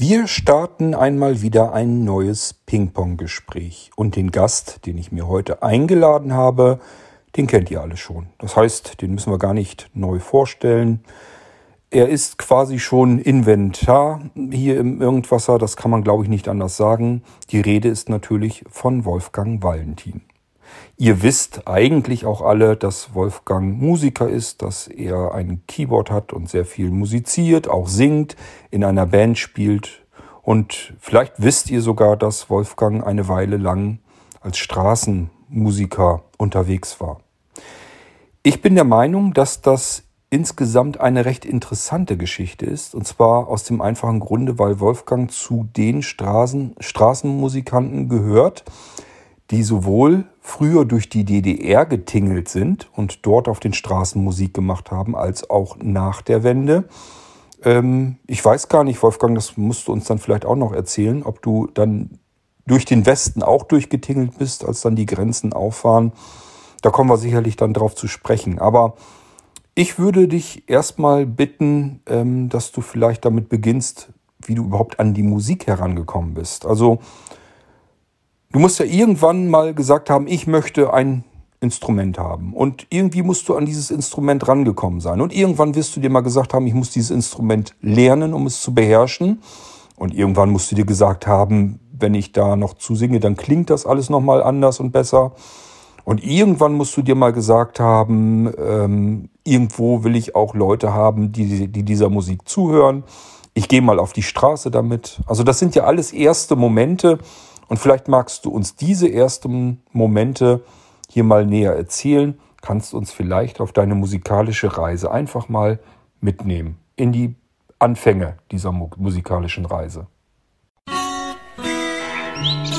Wir starten einmal wieder ein neues Ping-Pong-Gespräch. Und den Gast, den ich mir heute eingeladen habe, den kennt ihr alle schon. Das heißt, den müssen wir gar nicht neu vorstellen. Er ist quasi schon Inventar hier im Irgendwasser, das kann man glaube ich nicht anders sagen. Die Rede ist natürlich von Wolfgang Valentin. Ihr wisst eigentlich auch alle, dass Wolfgang Musiker ist, dass er ein Keyboard hat und sehr viel musiziert, auch singt, in einer Band spielt. Und vielleicht wisst ihr sogar, dass Wolfgang eine Weile lang als Straßenmusiker unterwegs war. Ich bin der Meinung, dass das insgesamt eine recht interessante Geschichte ist. Und zwar aus dem einfachen Grunde, weil Wolfgang zu den Straßen, Straßenmusikanten gehört, die sowohl früher durch die DDR getingelt sind und dort auf den Straßen Musik gemacht haben, als auch nach der Wende. Ähm, ich weiß gar nicht, Wolfgang, das musst du uns dann vielleicht auch noch erzählen, ob du dann durch den Westen auch durchgetingelt bist, als dann die Grenzen auffahren. Da kommen wir sicherlich dann drauf zu sprechen. Aber ich würde dich erstmal bitten, ähm, dass du vielleicht damit beginnst, wie du überhaupt an die Musik herangekommen bist. Also Du musst ja irgendwann mal gesagt haben, ich möchte ein Instrument haben. Und irgendwie musst du an dieses Instrument rangekommen sein. Und irgendwann wirst du dir mal gesagt haben, ich muss dieses Instrument lernen, um es zu beherrschen. Und irgendwann musst du dir gesagt haben, wenn ich da noch zusinge, dann klingt das alles nochmal anders und besser. Und irgendwann musst du dir mal gesagt haben, ähm, irgendwo will ich auch Leute haben, die, die dieser Musik zuhören. Ich gehe mal auf die Straße damit. Also das sind ja alles erste Momente, und vielleicht magst du uns diese ersten Momente hier mal näher erzählen, kannst uns vielleicht auf deine musikalische Reise einfach mal mitnehmen in die Anfänge dieser musikalischen Reise. Musik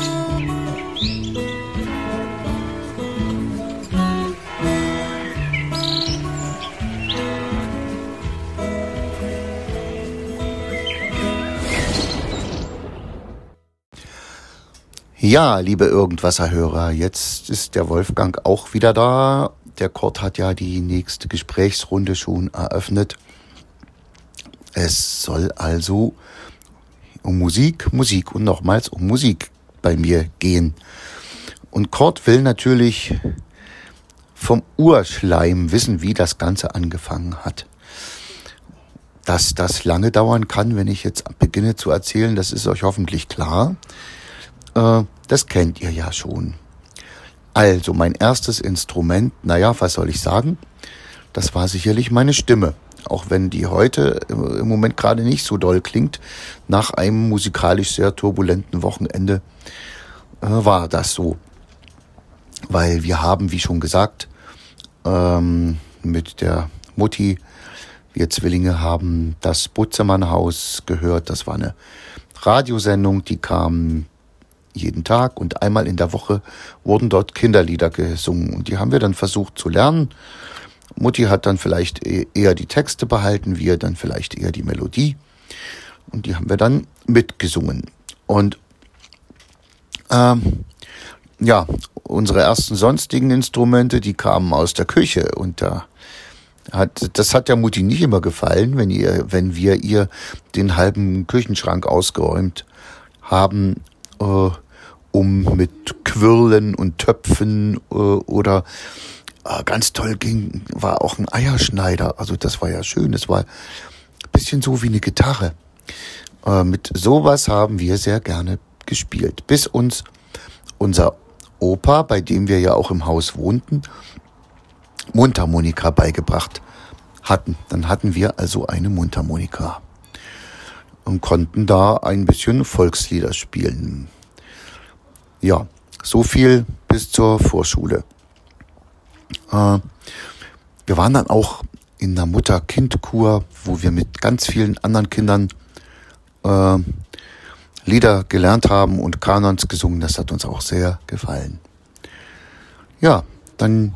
Ja, liebe Irgendwasserhörer, jetzt ist der Wolfgang auch wieder da. Der Kurt hat ja die nächste Gesprächsrunde schon eröffnet. Es soll also um Musik, Musik und nochmals um Musik bei mir gehen. Und Kurt will natürlich vom Urschleim wissen, wie das Ganze angefangen hat. Dass das lange dauern kann, wenn ich jetzt beginne zu erzählen, das ist euch hoffentlich klar. Äh, das kennt ihr ja schon. Also mein erstes Instrument, naja, was soll ich sagen? Das war sicherlich meine Stimme. Auch wenn die heute äh, im Moment gerade nicht so doll klingt, nach einem musikalisch sehr turbulenten Wochenende äh, war das so. Weil wir haben, wie schon gesagt, ähm, mit der Mutti, wir Zwillinge haben das Butzemannhaus gehört. Das war eine Radiosendung, die kam jeden Tag und einmal in der Woche wurden dort Kinderlieder gesungen. Und die haben wir dann versucht zu lernen. Mutti hat dann vielleicht e-, eher die Texte behalten, wir dann vielleicht eher die Melodie. Und die haben wir dann mitgesungen. Und ähm, ja, unsere ersten sonstigen Instrumente, die kamen aus der Küche und da hat, das hat der Mutti nicht immer gefallen, wenn ihr, wenn wir ihr den halben Küchenschrank ausgeräumt haben äh, um mit Quirlen und Töpfen äh, oder äh, ganz toll ging, war auch ein Eierschneider. Also das war ja schön. Das war ein bisschen so wie eine Gitarre. Äh, mit sowas haben wir sehr gerne gespielt. Bis uns unser Opa, bei dem wir ja auch im Haus wohnten, Mundharmonika beigebracht hatten. Dann hatten wir also eine Mundharmonika und konnten da ein bisschen Volkslieder spielen. Ja, so viel bis zur Vorschule. Äh, wir waren dann auch in der Mutter-Kind-Kur, wo wir mit ganz vielen anderen Kindern äh, Lieder gelernt haben und Kanons gesungen. Das hat uns auch sehr gefallen. Ja, dann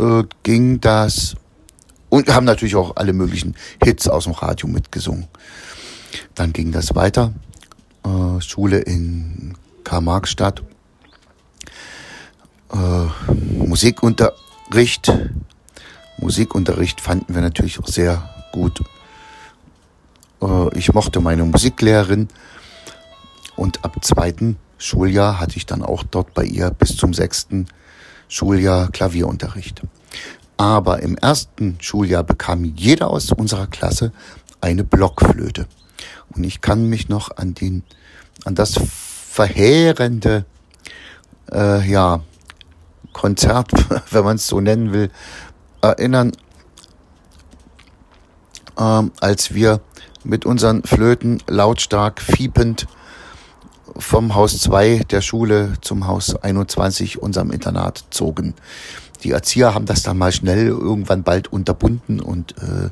äh, ging das und wir haben natürlich auch alle möglichen Hits aus dem Radio mitgesungen. Dann ging das weiter. Äh, Schule in Karl-Marx-Stadt. Äh, Musikunterricht. Musikunterricht fanden wir natürlich auch sehr gut. Äh, ich mochte meine Musiklehrerin und ab zweiten Schuljahr hatte ich dann auch dort bei ihr bis zum sechsten Schuljahr Klavierunterricht. Aber im ersten Schuljahr bekam jeder aus unserer Klasse eine Blockflöte. Und ich kann mich noch an den, an das verheerende, äh, ja, Konzert, wenn man es so nennen will, erinnern, äh, als wir mit unseren Flöten lautstark fiepend vom Haus 2 der Schule zum Haus 21 unserem Internat zogen. Die Erzieher haben das dann mal schnell irgendwann bald unterbunden und äh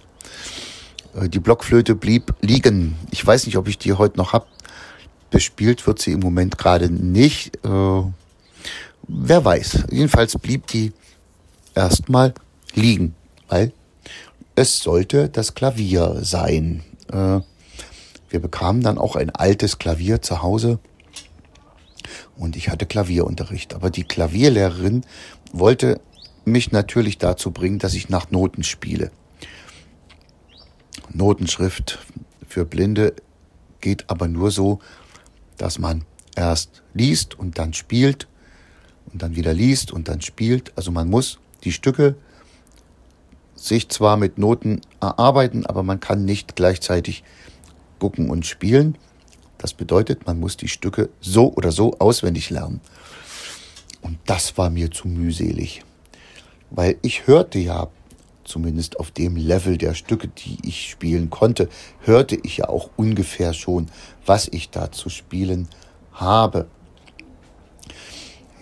die Blockflöte blieb liegen. Ich weiß nicht, ob ich die heute noch hab. Bespielt wird sie im Moment gerade nicht. Äh, wer weiß. Jedenfalls blieb die erstmal liegen, weil es sollte das Klavier sein. Äh, wir bekamen dann auch ein altes Klavier zu Hause und ich hatte Klavierunterricht. Aber die Klavierlehrerin wollte mich natürlich dazu bringen, dass ich nach Noten spiele. Notenschrift für Blinde geht aber nur so, dass man erst liest und dann spielt und dann wieder liest und dann spielt. Also man muss die Stücke sich zwar mit Noten erarbeiten, aber man kann nicht gleichzeitig gucken und spielen. Das bedeutet, man muss die Stücke so oder so auswendig lernen. Und das war mir zu mühselig, weil ich hörte ja, zumindest auf dem Level der Stücke, die ich spielen konnte, hörte ich ja auch ungefähr schon, was ich da zu spielen habe.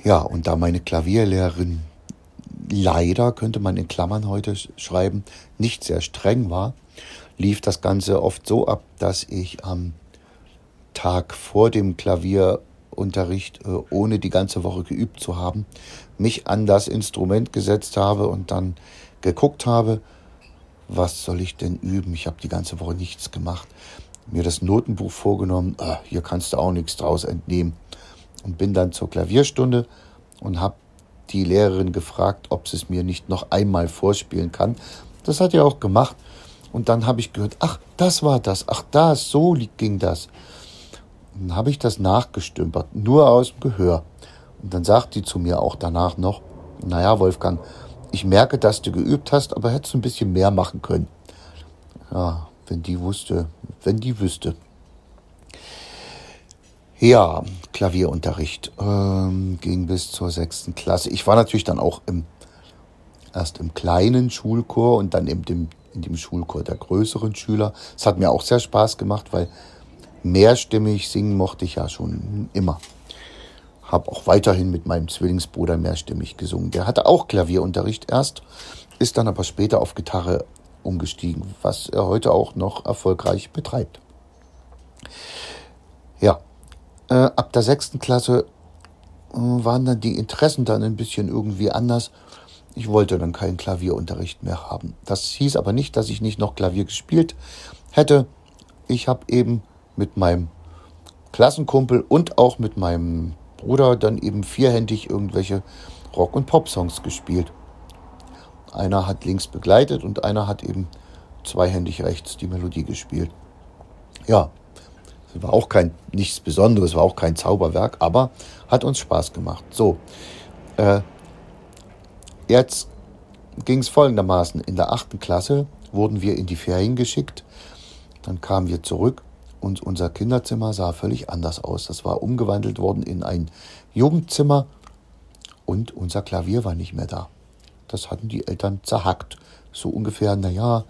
Ja, und da meine Klavierlehrerin leider, könnte man in Klammern heute schreiben, nicht sehr streng war, lief das Ganze oft so ab, dass ich am Tag vor dem Klavierunterricht, äh, ohne die ganze Woche geübt zu haben, mich an das Instrument gesetzt habe und dann geguckt habe, was soll ich denn üben? Ich habe die ganze Woche nichts gemacht. Mir das Notenbuch vorgenommen, ah, hier kannst du auch nichts draus entnehmen. Und bin dann zur Klavierstunde und habe die Lehrerin gefragt, ob sie es mir nicht noch einmal vorspielen kann. Das hat er auch gemacht. Und dann habe ich gehört, ach, das war das, ach, da, so ging das. Dann habe ich das nachgestümpert, nur aus dem Gehör. Und dann sagt die zu mir auch danach noch, naja, Wolfgang, ich merke, dass du geübt hast, aber hättest du ein bisschen mehr machen können. Ja, wenn die wusste, wenn die wüsste. Ja, Klavierunterricht ähm, ging bis zur sechsten Klasse. Ich war natürlich dann auch im, erst im kleinen Schulchor und dann in dem, in dem Schulchor der größeren Schüler. Es hat mir auch sehr Spaß gemacht, weil mehrstimmig singen mochte ich ja schon immer. Habe auch weiterhin mit meinem Zwillingsbruder mehrstimmig gesungen. Der hatte auch Klavierunterricht erst, ist dann aber später auf Gitarre umgestiegen, was er heute auch noch erfolgreich betreibt. Ja, äh, ab der sechsten Klasse äh, waren dann die Interessen dann ein bisschen irgendwie anders. Ich wollte dann keinen Klavierunterricht mehr haben. Das hieß aber nicht, dass ich nicht noch Klavier gespielt hätte. Ich habe eben mit meinem Klassenkumpel und auch mit meinem Bruder dann eben vierhändig irgendwelche Rock- und Pop-Songs gespielt. Einer hat links begleitet und einer hat eben zweihändig rechts die Melodie gespielt. Ja, war auch kein nichts Besonderes, war auch kein Zauberwerk, aber hat uns Spaß gemacht. So, äh, jetzt ging es folgendermaßen: In der achten Klasse wurden wir in die Ferien geschickt. Dann kamen wir zurück und unser Kinderzimmer sah völlig anders aus. Das war umgewandelt worden in ein Jugendzimmer und unser Klavier war nicht mehr da. Das hatten die Eltern zerhackt. So ungefähr, naja,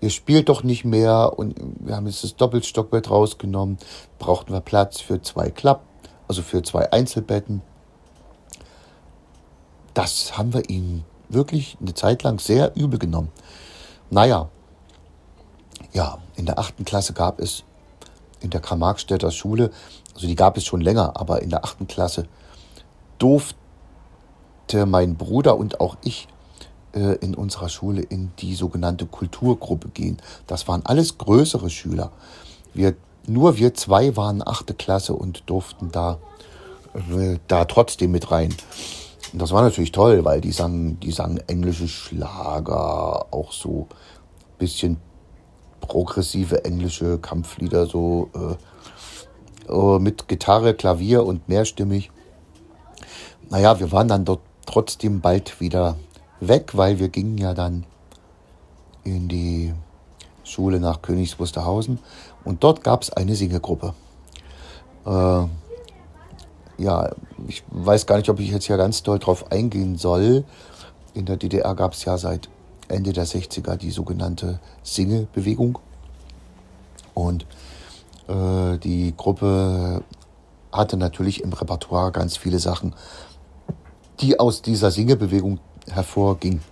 ihr spielt doch nicht mehr und wir haben jetzt das Doppelstockbett rausgenommen, brauchten wir Platz für zwei Klapp, also für zwei Einzelbetten. Das haben wir ihnen wirklich eine Zeit lang sehr übel genommen. Naja, ja, in der achten Klasse gab es in der Karl-Marx-Städter Schule, also die gab es schon länger, aber in der achten Klasse durfte mein Bruder und auch ich äh, in unserer Schule in die sogenannte Kulturgruppe gehen. Das waren alles größere Schüler. Wir, nur wir zwei waren achte Klasse und durften da, äh, da trotzdem mit rein. Und das war natürlich toll, weil die sangen, die sangen englische Schlager, auch so bisschen progressive englische Kampflieder, so äh, äh, mit Gitarre, Klavier und mehrstimmig. Naja, wir waren dann dort trotzdem bald wieder weg, weil wir gingen ja dann in die Schule nach Königs Wusterhausen und dort gab es eine Singegruppe. Äh, ja, ich weiß gar nicht, ob ich jetzt hier ganz doll drauf eingehen soll. In der DDR gab es ja seit Ende der 60er die sogenannte Singebewegung. Und äh, die Gruppe hatte natürlich im Repertoire ganz viele Sachen, die aus dieser Singebewegung hervorgingen.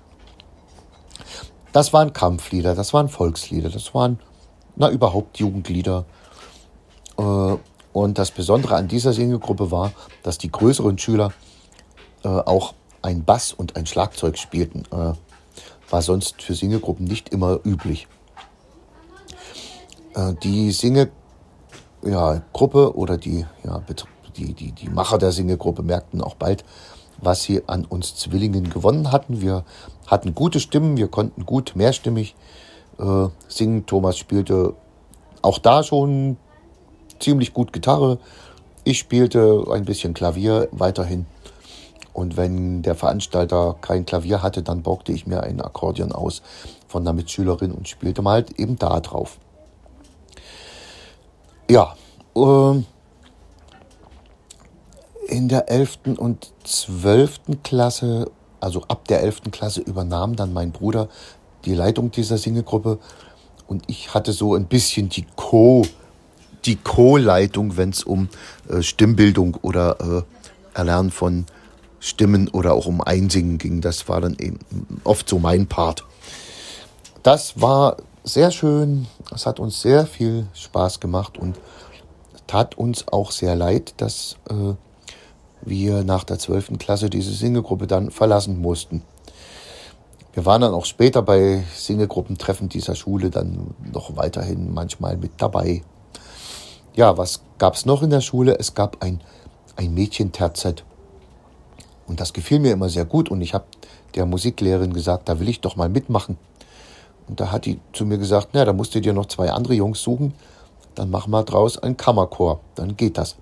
Das waren Kampflieder, das waren Volkslieder, das waren, na, überhaupt Jugendlieder. Äh, und das Besondere an dieser Singegruppe war, dass die größeren Schüler äh, auch ein Bass und ein Schlagzeug spielten. Äh, war sonst für Singegruppen nicht immer üblich. Äh, die Singegruppe oder die, ja, die, die, die Macher der Singegruppe merkten auch bald, was sie an uns Zwillingen gewonnen hatten. Wir hatten gute Stimmen, wir konnten gut mehrstimmig äh, singen. Thomas spielte auch da schon ziemlich gut Gitarre. Ich spielte ein bisschen Klavier weiterhin. Und wenn der Veranstalter kein Klavier hatte, dann borgte ich mir ein Akkordeon aus von der Mitschülerin und spielte mal halt eben da drauf. Ja, äh, in der 11. und 12. Klasse, also ab der 11. Klasse übernahm dann mein Bruder die Leitung dieser Singegruppe und ich hatte so ein bisschen die Co- die Co-Leitung, wenn es um äh, Stimmbildung oder äh, Erlernen von Stimmen oder auch um Einsingen ging. Das war dann eben oft so mein Part. Das war sehr schön. Es hat uns sehr viel Spaß gemacht und tat uns auch sehr leid, dass äh, wir nach der 12. Klasse diese Singegruppe dann verlassen mussten. Wir waren dann auch später bei Singegruppentreffen dieser Schule dann noch weiterhin manchmal mit dabei. Ja, was gab es noch in der Schule? Es gab ein, ein Mädchenterzett. Und das gefiel mir immer sehr gut. Und ich habe der Musiklehrerin gesagt, da will ich doch mal mitmachen. Und da hat die zu mir gesagt, na, da musst du dir noch zwei andere Jungs suchen. Dann mach mal draus einen Kammerchor. Dann geht das.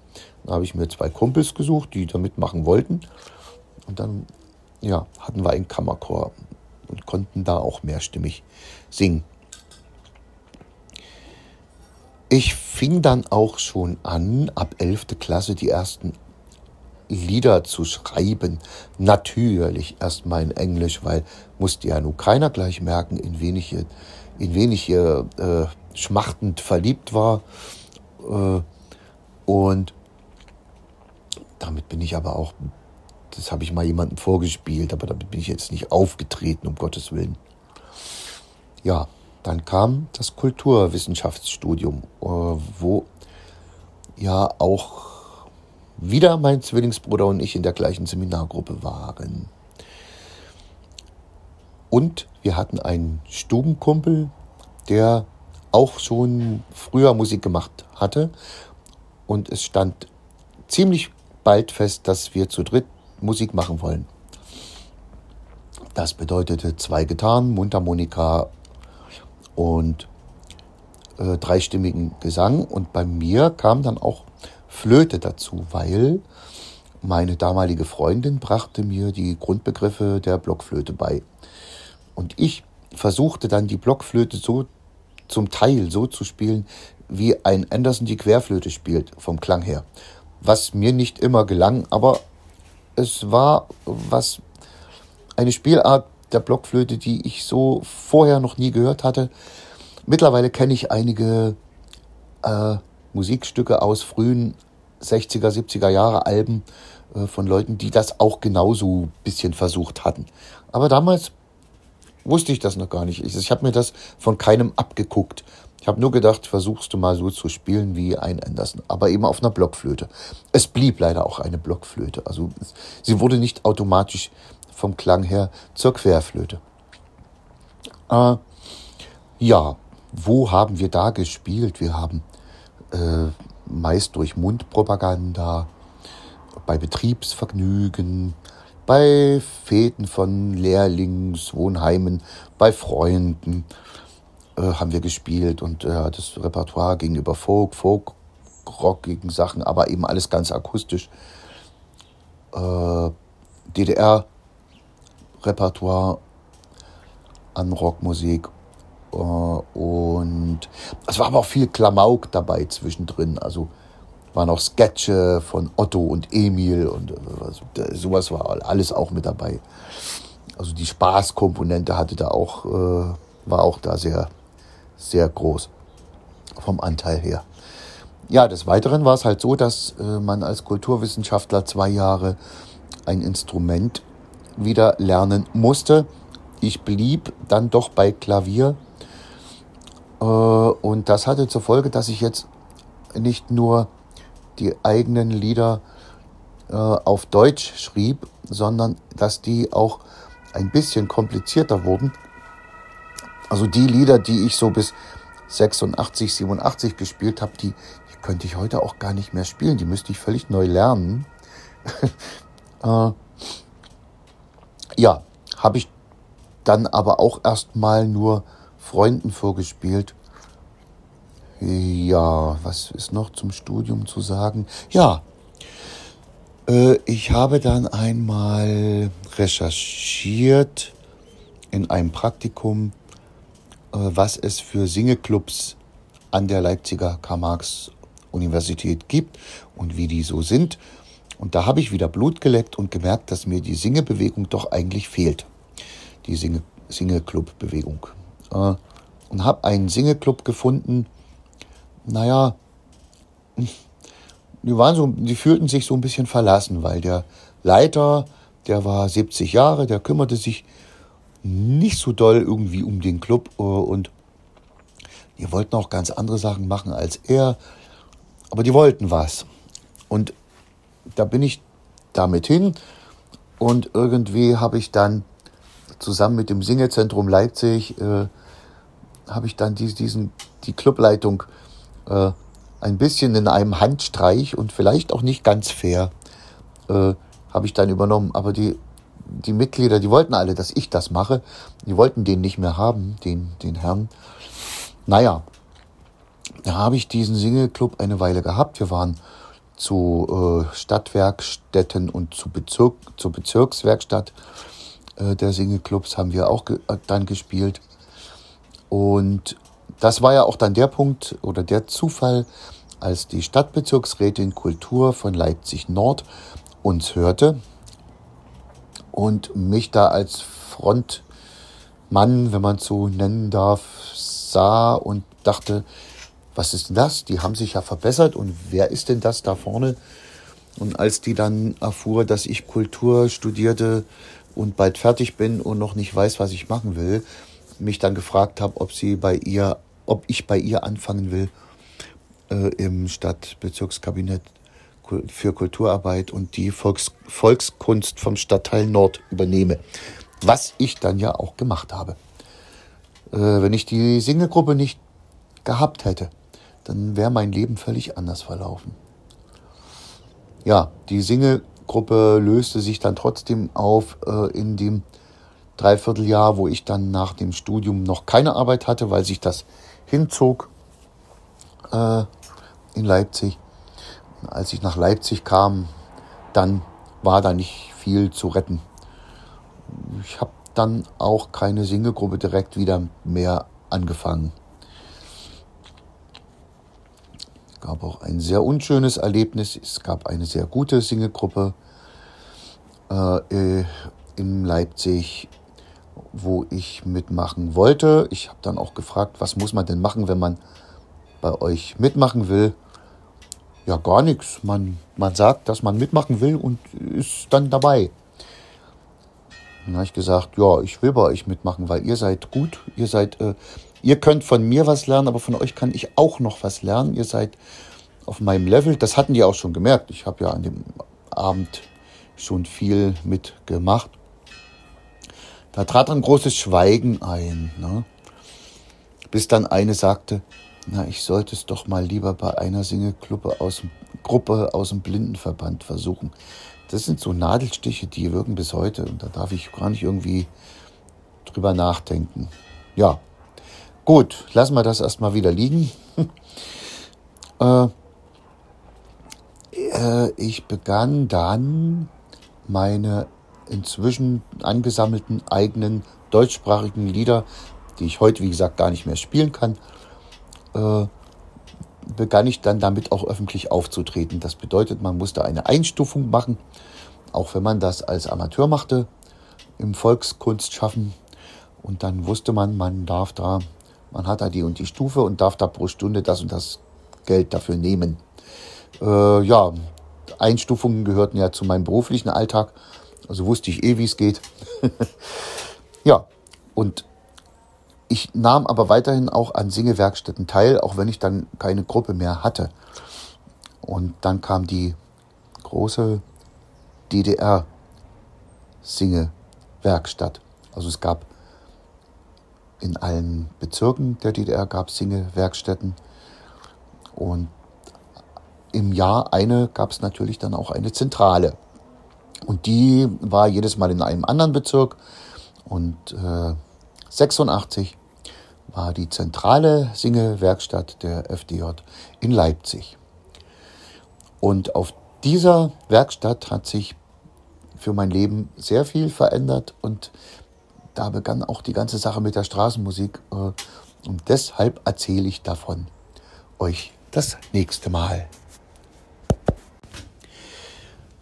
Dann habe ich mir zwei Kumpels gesucht, die da mitmachen wollten. Und dann, ja, hatten wir einen Kammerchor und konnten da auch mehrstimmig singen. Ich fing dann auch schon an, ab 11. Klasse die ersten Lieder zu schreiben. Natürlich erstmal in Englisch, weil musste ja nun keiner gleich merken, in wen ich, in wen ich hier äh, schmachtend verliebt war. Äh, und damit bin ich aber auch, das habe ich mal jemandem vorgespielt, aber damit bin ich jetzt nicht aufgetreten, um Gottes Willen. Ja, dann kam das Kulturwissenschaftsstudium, äh, wo ja auch wieder mein Zwillingsbruder und ich in der gleichen Seminargruppe waren. Und wir hatten einen Stubenkumpel, der auch schon früher Musik gemacht hatte. Und es stand ziemlich bald fest, dass wir zu dritt Musik machen wollen. Das bedeutete zwei Gitarren, Mundharmonika und äh, dreistimmigen Gesang. Und bei mir kam dann auch Flöte dazu, weil meine damalige Freundin brachte mir die Grundbegriffe der Blockflöte bei. Und ich versuchte dann die Blockflöte so zum Teil so zu spielen, wie ein Anderson die Querflöte spielt, vom Klang her. Was mir nicht immer gelang, aber es war was eine Spielart, der Blockflöte, die ich so vorher noch nie gehört hatte. Mittlerweile kenne ich einige äh, Musikstücke aus frühen 60er, 70er Jahre Alben äh, von Leuten, die das auch genauso ein bisschen versucht hatten. Aber damals wusste ich das noch gar nicht. Ich, ich habe mir das von keinem abgeguckt. Ich habe nur gedacht, versuchst du mal so zu spielen wie ein Anderson, aber eben auf einer Blockflöte. Es blieb leider auch eine Blockflöte. Also sie wurde nicht automatisch vom Klang her zur Querflöte. Äh, ja, wo haben wir da gespielt? Wir haben äh, meist durch Mundpropaganda, bei Betriebsvergnügen, bei Feten von Lehrlingswohnheimen, bei Freunden. äh, haben wir gespielt und äh, das Repertoire ging über Folk, Folk, rockigen Sachen, aber eben alles ganz akustisch. Äh, DDR-Repertoire an Rockmusik. Äh, und es war aber auch viel Klamauk dabei zwischendrin. Also waren auch Sketche von Otto und Emil und äh, sowas war alles auch mit dabei. Also die Spaßkomponente hatte da auch, äh, war auch da sehr, sehr groß vom Anteil her. Ja, des Weiteren war es halt so, dass man als Kulturwissenschaftler zwei Jahre ein Instrument wieder lernen musste. Ich blieb dann doch bei Klavier. Äh, und das hatte zur Folge, dass ich jetzt nicht nur die eigenen Lieder äh, auf Deutsch schrieb, sondern dass die auch ein bisschen komplizierter wurden. Also die Lieder, die ich so bis 86, 87 gespielt habe, die, die könnte ich heute auch gar nicht mehr spielen. Die müsste ich völlig neu lernen. äh, ja, habe ich dann aber auch erstmal nur Freunden vorgespielt. Ja, was ist noch zum Studium zu sagen? Ja, äh, ich habe dann einmal recherchiert in einem Praktikum, äh, was es für Singeclubs an der Leipziger Karl-Marx-Universität gibt und wie die so sind. Und da habe ich wieder Blut geleckt und gemerkt, dass mir die Singebewegung doch eigentlich fehlt. Die Singe Singeclub-Bewegung. Äh, und habe einen Singeclub gefunden, naja, die waren so, die fühlten sich so ein bisschen verlassen, weil der Leiter, der war 70 Jahre, der kümmerte sich nicht so doll irgendwie um den Club äh, und die wollten auch ganz andere Sachen machen als er, aber die wollten was. Und da bin ich damit hin und irgendwie habe ich dann zusammen mit dem Singezentrum Leipzig äh, habe ich dann die, diesen, die Clubleitung äh, ein bisschen in einem Handstreich und vielleicht auch nicht ganz fair äh, habe ich dann übernommen. Aber die, die Mitglieder, die wollten alle, dass ich das mache. Die wollten den nicht mehr haben, den, den Herrn. Naja, da habe ich diesen Single-Club eine Weile gehabt. Wir waren zu äh, Stadtwerkstätten und zu Bezirk, zur Bezirkswerkstatt äh, der Single-Clubs haben wir auch ge äh, dann gespielt. Und das war ja auch dann der Punkt oder der Zufall, als die Stadtbezirksrätin Kultur von Leipzig Nord uns hörte und mich da als Frontmann, wenn man so nennen darf, sah und dachte, was ist denn das? Die haben sich ja verbessert und wer ist denn das da vorne? Und als die dann erfuhr, dass ich Kultur studierte und bald fertig bin und noch nicht weiß, was ich machen will, mich dann gefragt habe, ob sie bei ihr ob ich bei ihr anfangen will äh, im Stadtbezirkskabinett für Kulturarbeit und die Volks Volkskunst vom Stadtteil Nord übernehme. Was ich dann ja auch gemacht habe. Äh, wenn ich die Singegruppe nicht gehabt hätte, dann wäre mein Leben völlig anders verlaufen. Ja, die Singegruppe löste sich dann trotzdem auf äh, in dem Dreivierteljahr, wo ich dann nach dem Studium noch keine Arbeit hatte, weil sich das hinzog äh, in Leipzig. Als ich nach Leipzig kam, dann war da nicht viel zu retten. Ich habe dann auch keine Singegruppe direkt wieder mehr angefangen. Es gab auch ein sehr unschönes Erlebnis. Es gab eine sehr gute Singegruppe äh, in Leipzig wo ich mitmachen wollte. Ich habe dann auch gefragt, was muss man denn machen, wenn man bei euch mitmachen will. Ja, gar nichts. Man, man sagt, dass man mitmachen will und ist dann dabei. Dann habe ich gesagt, ja, ich will bei euch mitmachen, weil ihr seid gut, ihr seid, äh, ihr könnt von mir was lernen, aber von euch kann ich auch noch was lernen. Ihr seid auf meinem Level. Das hatten die auch schon gemerkt. Ich habe ja an dem Abend schon viel mitgemacht. Da trat ein großes Schweigen ein, ne? bis dann eine sagte, na, ich sollte es doch mal lieber bei einer Singegruppe aus, Gruppe aus dem Blindenverband versuchen. Das sind so Nadelstiche, die wirken bis heute und da darf ich gar nicht irgendwie drüber nachdenken. Ja, Gut, lassen wir das erstmal wieder liegen. äh, äh, ich begann dann meine inzwischen angesammelten eigenen deutschsprachigen Lieder, die ich heute, wie gesagt, gar nicht mehr spielen kann, äh, begann ich dann damit auch öffentlich aufzutreten. Das bedeutet, man musste eine Einstufung machen, auch wenn man das als Amateur machte, im Volkskunstschaffen. Und dann wusste man, man darf da, man hat da die und die Stufe und darf da pro Stunde das und das Geld dafür nehmen. Äh, ja, Einstufungen gehörten ja zu meinem beruflichen Alltag, also wusste ich eh, wie es geht. ja, und ich nahm aber weiterhin auch an Singewerkstätten teil, auch wenn ich dann keine Gruppe mehr hatte. Und dann kam die große DDR-Singewerkstatt. Also es gab in allen Bezirken der DDR gab Singewerkstätten. Und im Jahr eine gab es natürlich dann auch eine Zentrale. Und die war jedes Mal in einem anderen Bezirk. Und äh, 86 war die zentrale Singewerkstatt der FDJ in Leipzig. Und auf dieser Werkstatt hat sich für mein Leben sehr viel verändert und da begann auch die ganze Sache mit der Straßenmusik. Äh, und deshalb erzähle ich davon euch das nächste Mal.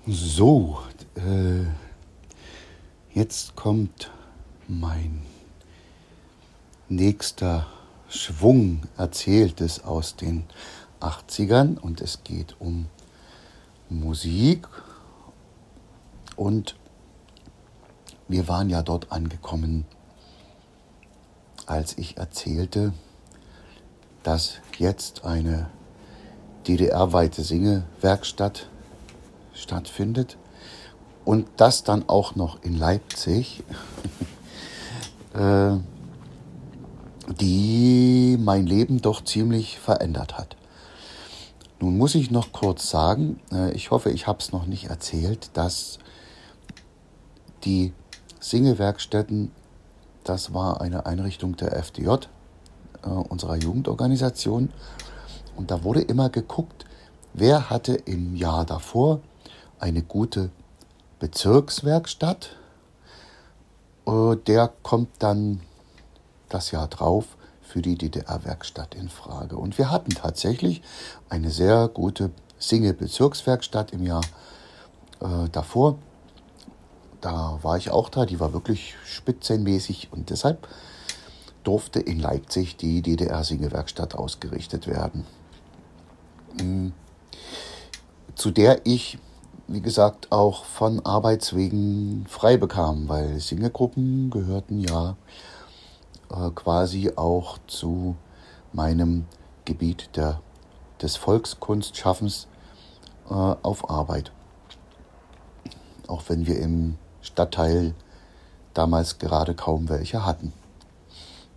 So, äh, jetzt kommt mein nächster Schwung Erzähltes aus den 80ern und es geht um Musik. Und wir waren ja dort angekommen, als ich erzählte, dass jetzt eine DDR-weite Singewerkstatt stattfindet und das dann auch noch in Leipzig. äh, die mein Leben doch ziemlich verändert hat. Nun muss ich noch kurz sagen, äh, ich hoffe, ich habe es noch nicht erzählt, dass die Singewerkstätten, das war eine Einrichtung der FDJ, äh, unserer Jugendorganisation, und da wurde immer geguckt, wer hatte im Jahr davor eine gute Bezirkswerkstatt, äh, der kommt dann das Jahr drauf für die DDR-Werkstatt in Frage. Und wir hatten tatsächlich eine sehr gute Single-Bezirkswerkstatt im Jahr äh, davor. Da war ich auch da, die war wirklich spitzenmäßig und deshalb durfte in Leipzig die DDR-Single-Werkstatt ausgerichtet werden. Hm. Zu der ich, wie gesagt, auch von Arbeitswegen frei bekam, weil Singegruppen gehörten ja äh, quasi auch zu meinem Gebiet der, des Volkskunstschaffens äh, auf Arbeit. Auch wenn wir im Stadtteil damals gerade kaum welche hatten.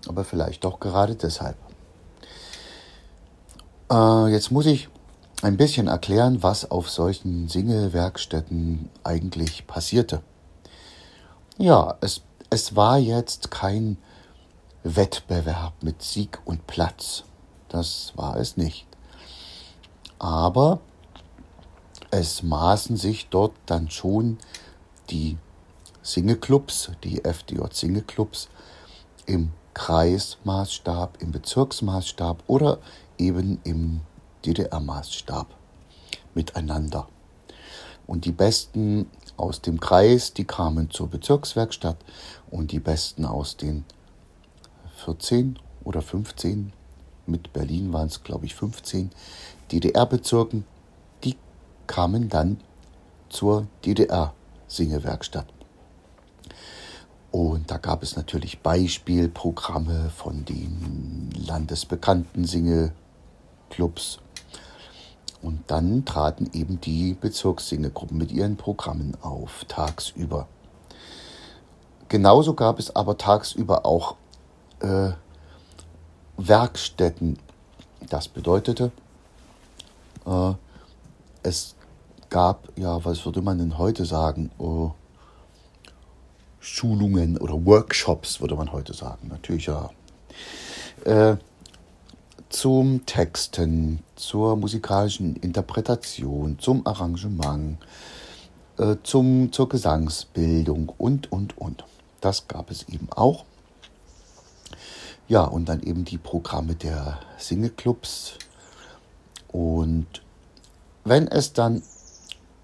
Aber vielleicht auch gerade deshalb. Äh, jetzt muss ich ein bisschen erklären, was auf solchen Singelwerkstätten eigentlich passierte. Ja, es, es war jetzt kein Wettbewerb mit Sieg und Platz. Das war es nicht. Aber es maßen sich dort dann schon die Singeclubs, die FDJ Singeclubs im Kreismaßstab, im Bezirksmaßstab oder eben im DDR-Maßstab miteinander. Und die Besten aus dem Kreis, die kamen zur Bezirkswerkstatt und die Besten aus den 14 oder 15, mit Berlin waren es, glaube ich, 15 DDR-Bezirken, die kamen dann zur DDR-Singewerkstatt. Und da gab es natürlich Beispielprogramme von den landesbekannten Singeclubs. Und dann traten eben die Bezirkssingegruppen mit ihren Programmen auf, tagsüber. Genauso gab es aber tagsüber auch äh, Werkstätten. Das bedeutete, äh, es gab, ja, was würde man denn heute sagen, äh, Schulungen oder Workshops, würde man heute sagen. Natürlich ja. äh, zum Texten, zur musikalischen Interpretation, zum Arrangement, äh, zum, zur Gesangsbildung und, und, und. Das gab es eben auch. Ja, und dann eben die Programme der Singeclubs. Und wenn es dann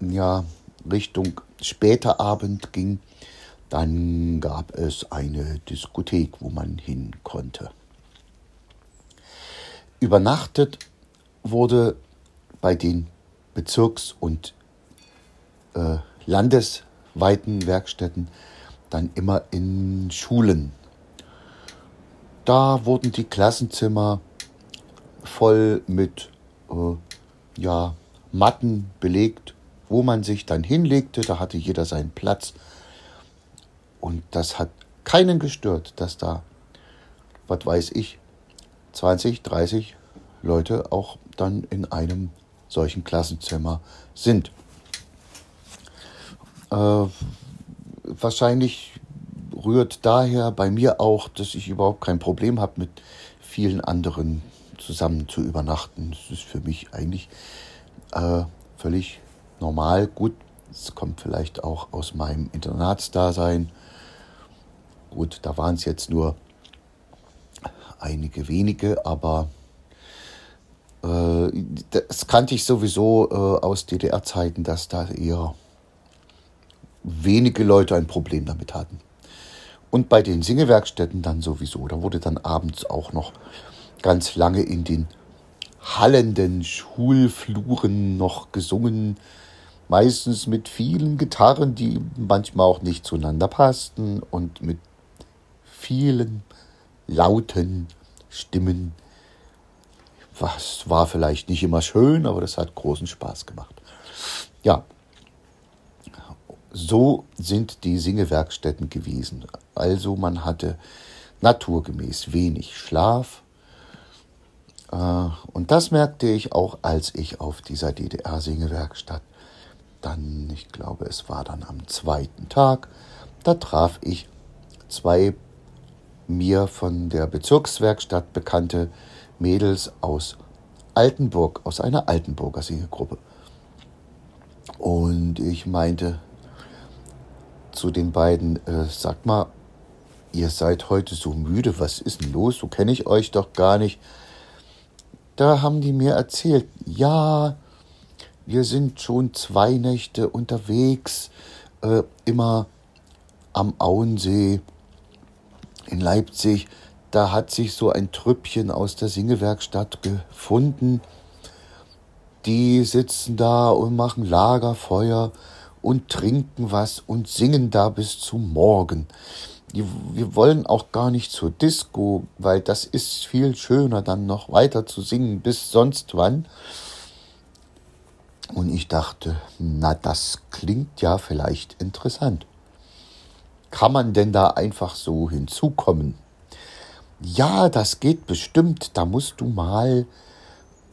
ja Richtung später Abend ging, dann gab es eine Diskothek, wo man hin konnte. Übernachtet wurde bei den Bezirks- und äh, landesweiten Werkstätten dann immer in Schulen. Da wurden die Klassenzimmer voll mit äh, ja, Matten belegt, wo man sich dann hinlegte. Da hatte jeder seinen Platz. Und das hat keinen gestört, dass da, was weiß ich, 20, 30 Leute auch dann in einem solchen Klassenzimmer sind. Äh, wahrscheinlich rührt daher bei mir auch, dass ich überhaupt kein Problem habe, mit vielen anderen zusammen zu übernachten. Das ist für mich eigentlich äh, völlig normal. Gut, es kommt vielleicht auch aus meinem Internatsdasein. Gut, da waren es jetzt nur einige wenige, aber äh, das kannte ich sowieso äh, aus DDR-Zeiten, dass da eher wenige Leute ein Problem damit hatten. Und bei den Singewerkstätten dann sowieso. Da wurde dann abends auch noch ganz lange in den hallenden Schulfluren noch gesungen. Meistens mit vielen Gitarren, die manchmal auch nicht zueinander passten und mit vielen lauten Stimmen. Was war vielleicht nicht immer schön, aber das hat großen Spaß gemacht. Ja, so sind die Singewerkstätten gewesen. Also man hatte naturgemäß wenig Schlaf. Äh, und das merkte ich auch, als ich auf dieser DDR-Singewerkstatt dann, ich glaube, es war dann am zweiten Tag, da traf ich zwei mir von der Bezirkswerkstatt bekannte Mädels aus Altenburg, aus einer Altenburger Singegruppe. Und ich meinte, zu den beiden, äh, sag mal, ihr seid heute so müde, was ist denn los? So kenne ich euch doch gar nicht. Da haben die mir erzählt, ja, wir sind schon zwei Nächte unterwegs, äh, immer am Auensee in Leipzig. Da hat sich so ein Trüppchen aus der Singewerkstatt gefunden. Die sitzen da und machen Lagerfeuer und trinken was und singen da bis zum Morgen. Wir wollen auch gar nicht zur Disco, weil das ist viel schöner, dann noch weiter zu singen bis sonst wann. Und ich dachte, na, das klingt ja vielleicht interessant. Kann man denn da einfach so hinzukommen? Ja, das geht bestimmt. Da musst du mal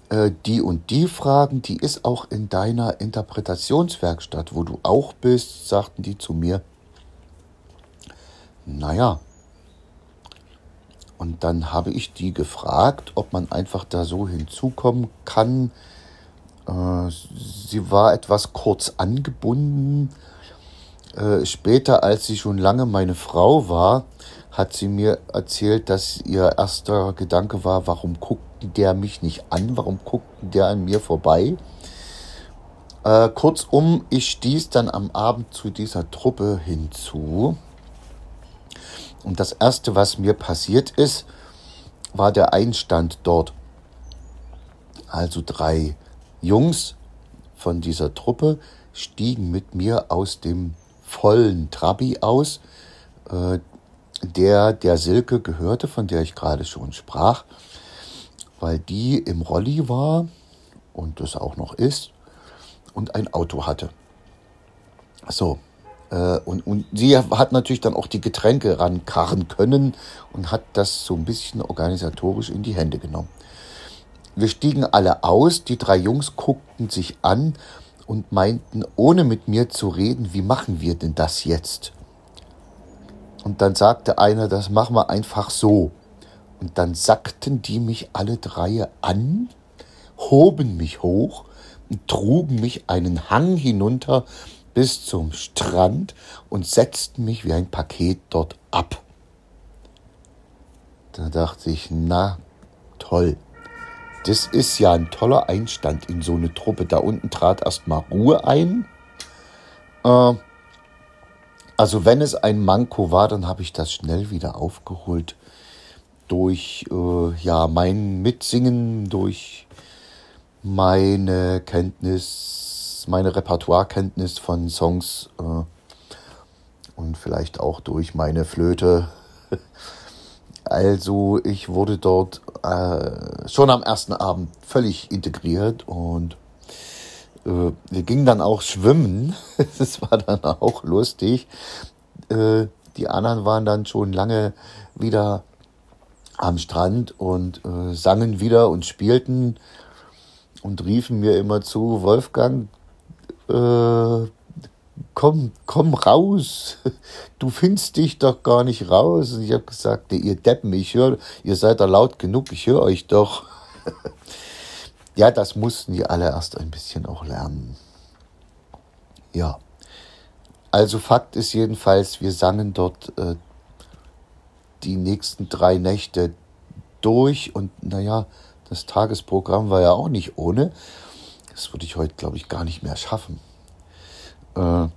äh, die und die Fragen, die ist auch in deiner Interpretationswerkstatt, wo du auch bist, sagten die zu mir. Naja. Und dann habe ich die gefragt, ob man einfach da so hinzukommen kann. Äh, sie war etwas kurz angebunden. Äh, später, als sie schon lange meine Frau war, hat sie mir erzählt, dass ihr erster Gedanke war, warum guckt der mich nicht an? Warum guckt der an mir vorbei? Äh, kurzum, ich stieß dann am Abend zu dieser Truppe hinzu. Und das Erste, was mir passiert ist, war der Einstand dort. Also drei Jungs von dieser Truppe stiegen mit mir aus dem vollen Trabi aus, äh, der der Silke gehörte, von der ich gerade schon sprach weil die im Rolli war und das auch noch ist und ein Auto hatte. So. Äh, und, und sie hat natürlich dann auch die Getränke rankarren können und hat das so ein bisschen organisatorisch in die Hände genommen. Wir stiegen alle aus, die drei Jungs guckten sich an und meinten, ohne mit mir zu reden, wie machen wir denn das jetzt? Und dann sagte einer, das machen wir einfach so. Und dann sackten die mich alle drei an, hoben mich hoch und trugen mich einen Hang hinunter bis zum Strand und setzten mich wie ein Paket dort ab. Da dachte ich, na toll. Das ist ja ein toller Einstand in so eine Truppe. Da unten trat erstmal Ruhe ein. Äh, also wenn es ein Manko war, dann habe ich das schnell wieder aufgeholt durch äh, ja mein Mitsingen, durch meine Kenntnis, meine Repertoirekenntnis von Songs äh, und vielleicht auch durch meine Flöte. Also ich wurde dort äh, schon am ersten Abend völlig integriert und äh, wir gingen dann auch schwimmen. Das war dann auch lustig. Äh, die anderen waren dann schon lange wieder am Strand und äh, sangen wieder und spielten und riefen mir immer zu, Wolfgang, äh, komm, komm raus, du findest dich doch gar nicht raus. Und ich habe gesagt, ihr Deppen, ich höre, ihr seid da laut genug, ich höre euch doch. ja, das mussten die alle erst ein bisschen auch lernen. Ja. Also Fakt ist jedenfalls, wir sangen dort äh, die nächsten drei Nächte durch und naja, das Tagesprogramm war ja auch nicht ohne. Das würde ich heute, glaube ich, gar nicht mehr schaffen. Äh,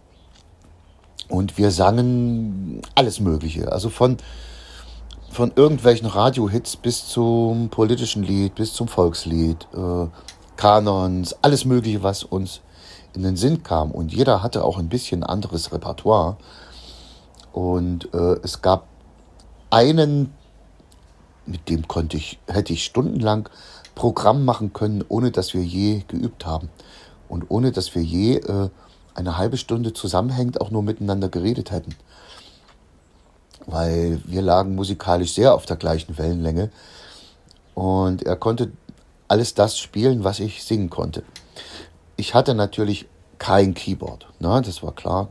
und wir sangen alles Mögliche. Also von, von irgendwelchen Radiohits bis zum politischen Lied, bis zum Volkslied, äh, Kanons, alles Mögliche, was uns in den Sinn kam. Und jeder hatte auch ein bisschen anderes Repertoire. Und äh, es gab einen, mit dem konnte ich, hätte ich stundenlang Programm machen können, ohne dass wir je geübt haben. Und ohne dass wir je äh, eine halbe Stunde zusammenhängend auch nur miteinander geredet hätten. Weil wir lagen musikalisch sehr auf der gleichen Wellenlänge. Und er konnte alles das spielen, was ich singen konnte. Ich hatte natürlich kein Keyboard, ne, das war klar.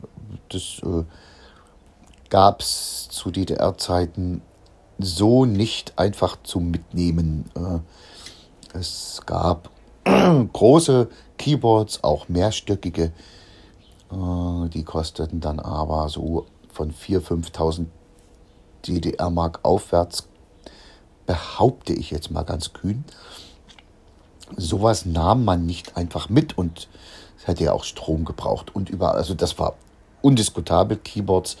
Das äh, gab es zu DDR-Zeiten so nicht einfach zum Mitnehmen. Äh, es gab große Keyboards, auch mehrstöckige, die kosteten dann aber so von 4.000, 5.000 DDR-Mark aufwärts, behaupte ich jetzt mal ganz kühn. Sowas nahm man nicht einfach mit und es hätte ja auch Strom gebraucht und überall, also das war undiskutabel. Keyboards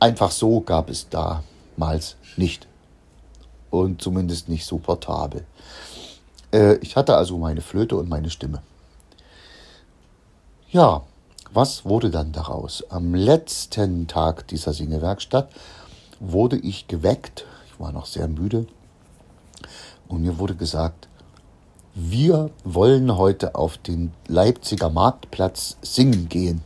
einfach so gab es damals nicht und zumindest nicht so portabel. Äh, ich hatte also meine Flöte und meine Stimme. Ja, was wurde dann daraus? Am letzten Tag dieser Singewerkstatt wurde ich geweckt. Ich war noch sehr müde. Und mir wurde gesagt, wir wollen heute auf den Leipziger Marktplatz singen gehen.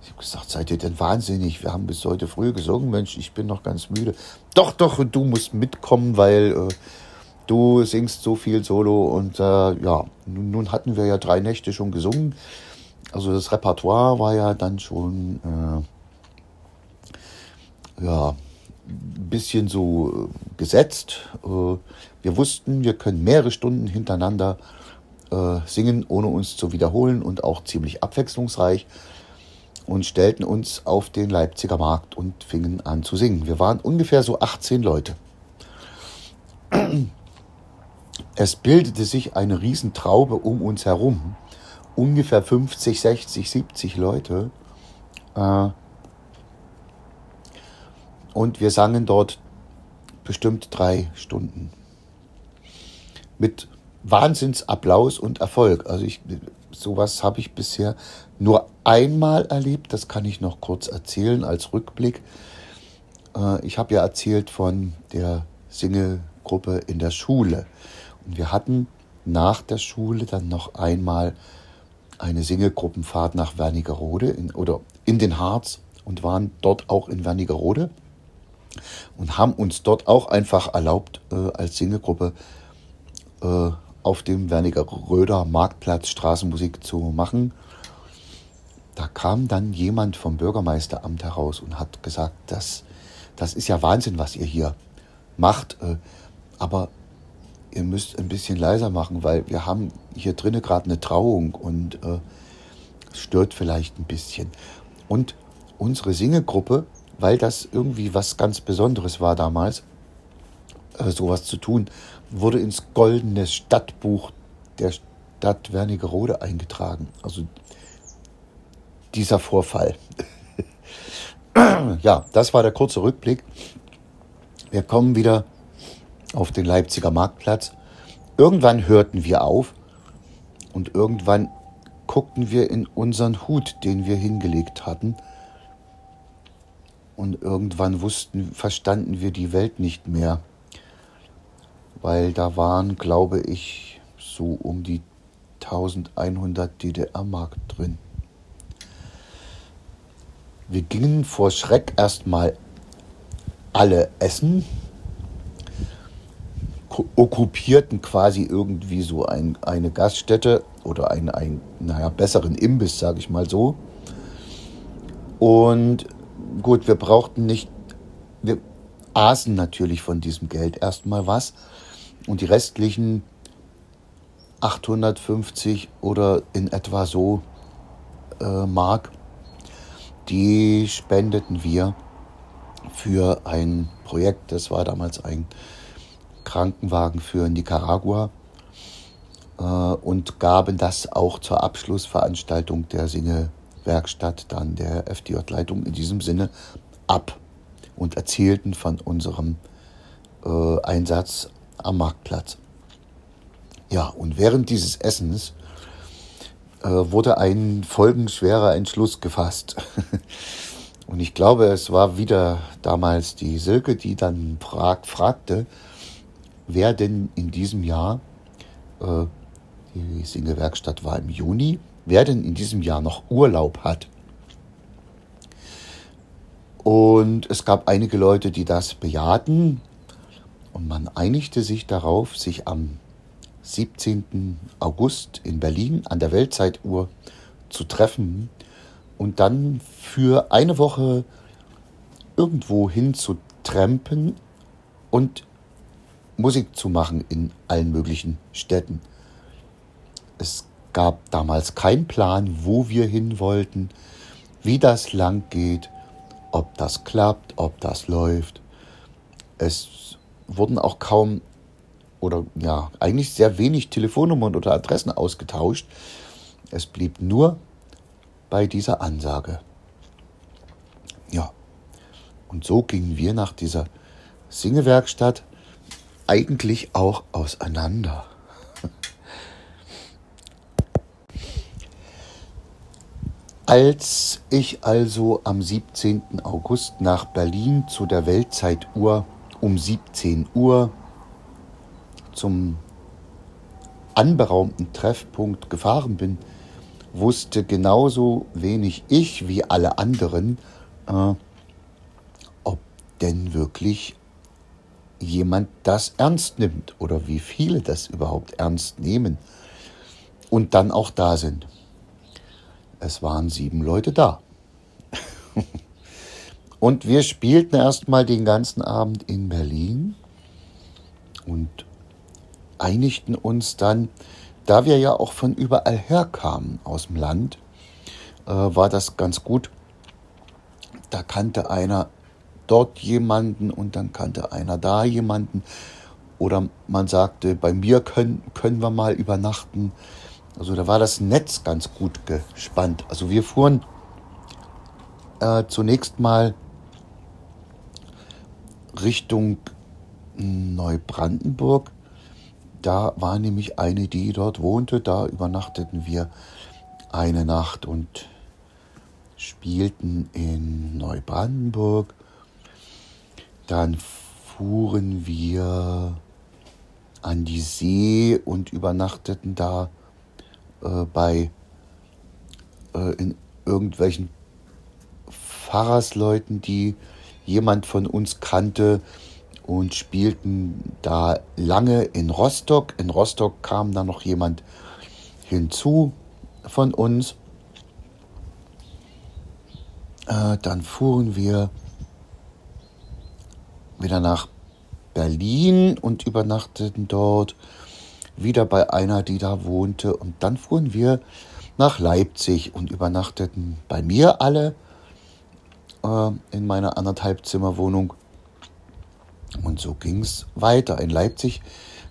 Ich habe gesagt, seid ihr denn wahnsinnig? Wir haben bis heute früh gesungen, Mensch, ich bin noch ganz müde. Doch, doch, du musst mitkommen, weil äh, du singst so viel Solo. Und äh, ja, nun, nun hatten wir ja drei Nächte schon gesungen. Also das Repertoire war ja dann schon äh, ja, ein bisschen so äh, gesetzt. Äh, wir wussten, wir können mehrere Stunden hintereinander äh, singen, ohne uns zu wiederholen und auch ziemlich abwechslungsreich und stellten uns auf den Leipziger Markt und fingen an zu singen. Wir waren ungefähr so 18 Leute. Es bildete sich eine Riesentraube um uns herum ungefähr 50, 60, 70 Leute. Äh, und wir sangen dort bestimmt drei Stunden. Mit Wahnsinnsapplaus und Erfolg. Also ich, sowas habe ich bisher nur einmal erlebt. Das kann ich noch kurz erzählen als Rückblick. Äh, ich habe ja erzählt von der Singegruppe in der Schule. Und wir hatten nach der Schule dann noch einmal eine Singelgruppenfahrt nach Wernigerode in, oder in den Harz und waren dort auch in Wernigerode und haben uns dort auch einfach erlaubt, äh, als Singelgruppe äh, auf dem Wernigeröder Marktplatz Straßenmusik zu machen. Da kam dann jemand vom Bürgermeisteramt heraus und hat gesagt, das, das ist ja Wahnsinn, was ihr hier macht. Äh, aber ihr müsst ein bisschen leiser machen, weil wir haben hier drinnen gerade eine Trauung und äh, es stört vielleicht ein bisschen. Und unsere Singegruppe, weil das irgendwie was ganz Besonderes war damals, äh, sowas zu tun, wurde ins goldene Stadtbuch der Stadt Wernigerode eingetragen. Also dieser Vorfall. ja, das war der kurze Rückblick. Wir kommen wieder auf den Leipziger Marktplatz. Irgendwann hörten wir auf und irgendwann guckten wir in unseren Hut, den wir hingelegt hatten. Und irgendwann wussten, verstanden wir die Welt nicht mehr, weil da waren, glaube ich, so um die 1100 DDR-Mark drin. Wir gingen vor Schreck erstmal alle essen, okkupierten quasi irgendwie so ein, eine Gaststätte oder einen, einen naja, besseren Imbiss, sage ich mal so. Und gut, wir brauchten nicht, wir aßen natürlich von diesem Geld erstmal was und die restlichen 850 oder in etwa so äh, Mark die spendeten wir für ein Projekt, das war damals ein Krankenwagen für Nicaragua äh, und gaben das auch zur Abschlussveranstaltung der Singewerkstatt, dann der FDJ-Leitung in diesem Sinne ab und erzählten von unserem äh, Einsatz am Marktplatz. Ja, und während dieses Essens äh, wurde ein folgenschwerer Entschluss gefasst. Und ich glaube, es war wieder damals die Silke, die dann frag, fragte, wer denn in diesem Jahr, äh, die Singewerkstatt war im Juni, wer denn in diesem Jahr noch Urlaub hat. Und es gab einige Leute, die das bejahten. Und man einigte sich darauf, sich am 17. August in Berlin an der Weltzeituhr zu treffen und dann für eine Woche irgendwo hin zu trampen und Musik zu machen in allen möglichen Städten. Es gab damals keinen Plan, wo wir hin wollten, wie das lang geht, ob das klappt, ob das läuft. Es wurden auch kaum oder ja, eigentlich sehr wenig Telefonnummern oder Adressen ausgetauscht. Es blieb nur bei dieser Ansage. Ja, und so gingen wir nach dieser Singewerkstatt eigentlich auch auseinander. Als ich also am 17. August nach Berlin zu der Weltzeituhr um 17 Uhr zum anberaumten Treffpunkt gefahren bin, wusste genauso wenig ich wie alle anderen, äh, ob denn wirklich jemand das ernst nimmt oder wie viele das überhaupt ernst nehmen und dann auch da sind. Es waren sieben Leute da. und wir spielten erstmal den ganzen Abend in Berlin und einigten uns dann, da wir ja auch von überall her kamen aus dem Land, äh, war das ganz gut. Da kannte einer dort jemanden und dann kannte einer da jemanden. Oder man sagte, bei mir können, können wir mal übernachten. Also da war das Netz ganz gut gespannt. Also wir fuhren äh, zunächst mal Richtung Neubrandenburg da war nämlich eine, die dort wohnte. Da übernachteten wir eine Nacht und spielten in Neubrandenburg. Dann fuhren wir an die See und übernachteten da äh, bei äh, in irgendwelchen Pfarrersleuten, die jemand von uns kannte, und spielten da lange in Rostock. In Rostock kam dann noch jemand hinzu von uns. Äh, dann fuhren wir wieder nach Berlin und übernachteten dort wieder bei einer, die da wohnte. Und dann fuhren wir nach Leipzig und übernachteten bei mir alle äh, in meiner anderthalb Zimmerwohnung. Und so ging es weiter. In Leipzig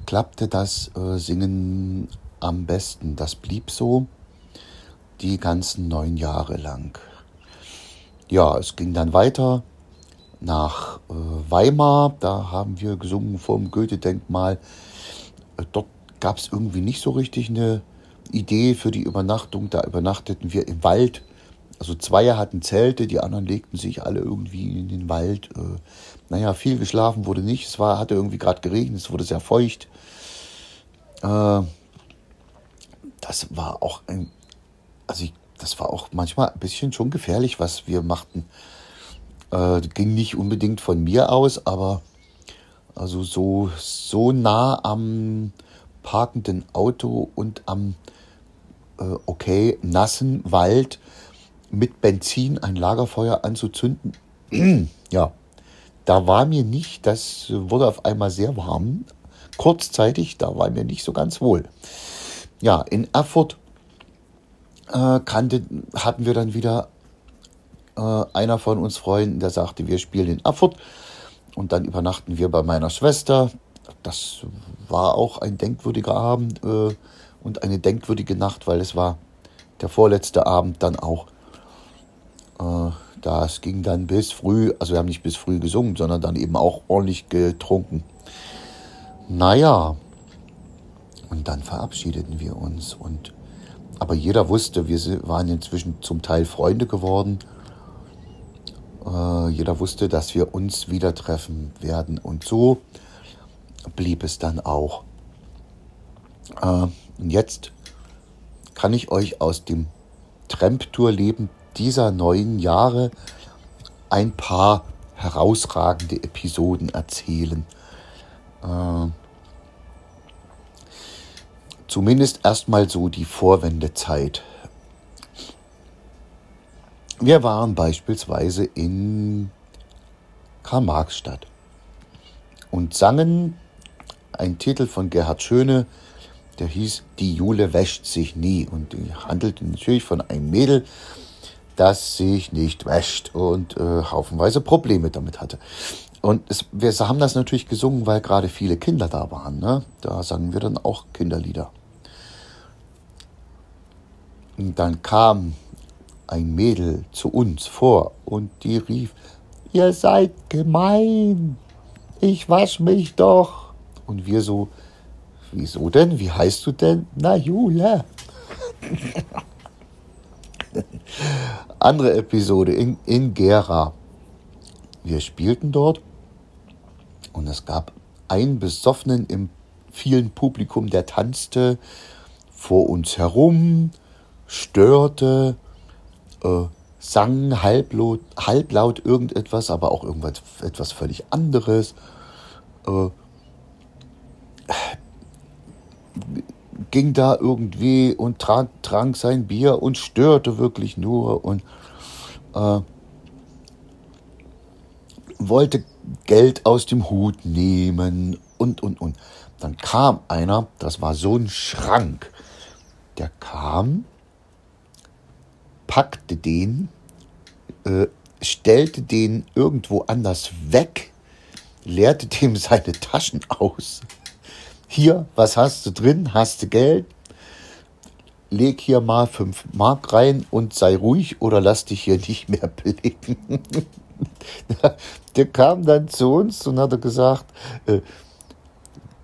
klappte das äh, Singen am besten. Das blieb so die ganzen neun Jahre lang. Ja, es ging dann weiter nach äh, Weimar. Da haben wir gesungen vor dem Goethe-Denkmal. Äh, dort gab es irgendwie nicht so richtig eine Idee für die Übernachtung. Da übernachteten wir im Wald. Also zwei hatten Zelte, die anderen legten sich alle irgendwie in den Wald. Äh, naja, viel geschlafen wurde nicht. Es war, hatte irgendwie gerade geregnet, es wurde sehr feucht. Äh, das war auch ein, also ich, das war auch manchmal ein bisschen schon gefährlich, was wir machten. Äh, ging nicht unbedingt von mir aus, aber also so, so nah am parkenden Auto und am äh, okay nassen Wald mit Benzin ein Lagerfeuer anzuzünden. ja, da war mir nicht, das wurde auf einmal sehr warm, kurzzeitig, da war mir nicht so ganz wohl. Ja, in Erfurt äh, kannte, hatten wir dann wieder äh, einer von uns Freunden, der sagte, wir spielen in Erfurt. Und dann übernachten wir bei meiner Schwester. Das war auch ein denkwürdiger Abend äh, und eine denkwürdige Nacht, weil es war der vorletzte Abend dann auch. Äh, das ging dann bis früh, also wir haben nicht bis früh gesungen, sondern dann eben auch ordentlich getrunken. Naja, und dann verabschiedeten wir uns. Und, aber jeder wusste, wir waren inzwischen zum Teil Freunde geworden. Äh, jeder wusste, dass wir uns wieder treffen werden. Und so blieb es dann auch. Äh, und jetzt kann ich euch aus dem Tramp-Tour-Leben dieser neun Jahre ein paar herausragende Episoden erzählen. Äh, zumindest erstmal so die Vorwendezeit. Wir waren beispielsweise in Karl-Marx-Stadt und sangen einen Titel von Gerhard Schöne, der hieß Die Jule wäscht sich nie und die handelte natürlich von einem Mädel, das sich nicht wäscht und äh, haufenweise Probleme damit hatte. Und es, wir haben das natürlich gesungen, weil gerade viele Kinder da waren. Ne? Da sangen wir dann auch Kinderlieder. Und dann kam ein Mädel zu uns vor und die rief, ihr seid gemein, ich wasch mich doch. Und wir so, wieso denn? Wie heißt du denn? Na, Jule. Andere Episode in, in Gera. Wir spielten dort und es gab einen Besoffenen im vielen Publikum, der tanzte vor uns herum, störte, äh, sang halblaut, halblaut irgendetwas, aber auch irgendwas etwas völlig anderes. Äh, ging da irgendwie und trank, trank sein Bier und störte wirklich nur und äh, wollte Geld aus dem Hut nehmen und, und, und. Dann kam einer, das war so ein Schrank, der kam, packte den, äh, stellte den irgendwo anders weg, leerte dem seine Taschen aus. Hier, was hast du drin? Hast du Geld? Leg hier mal fünf Mark rein und sei ruhig oder lass dich hier nicht mehr blicken. Der kam dann zu uns und hat gesagt, äh,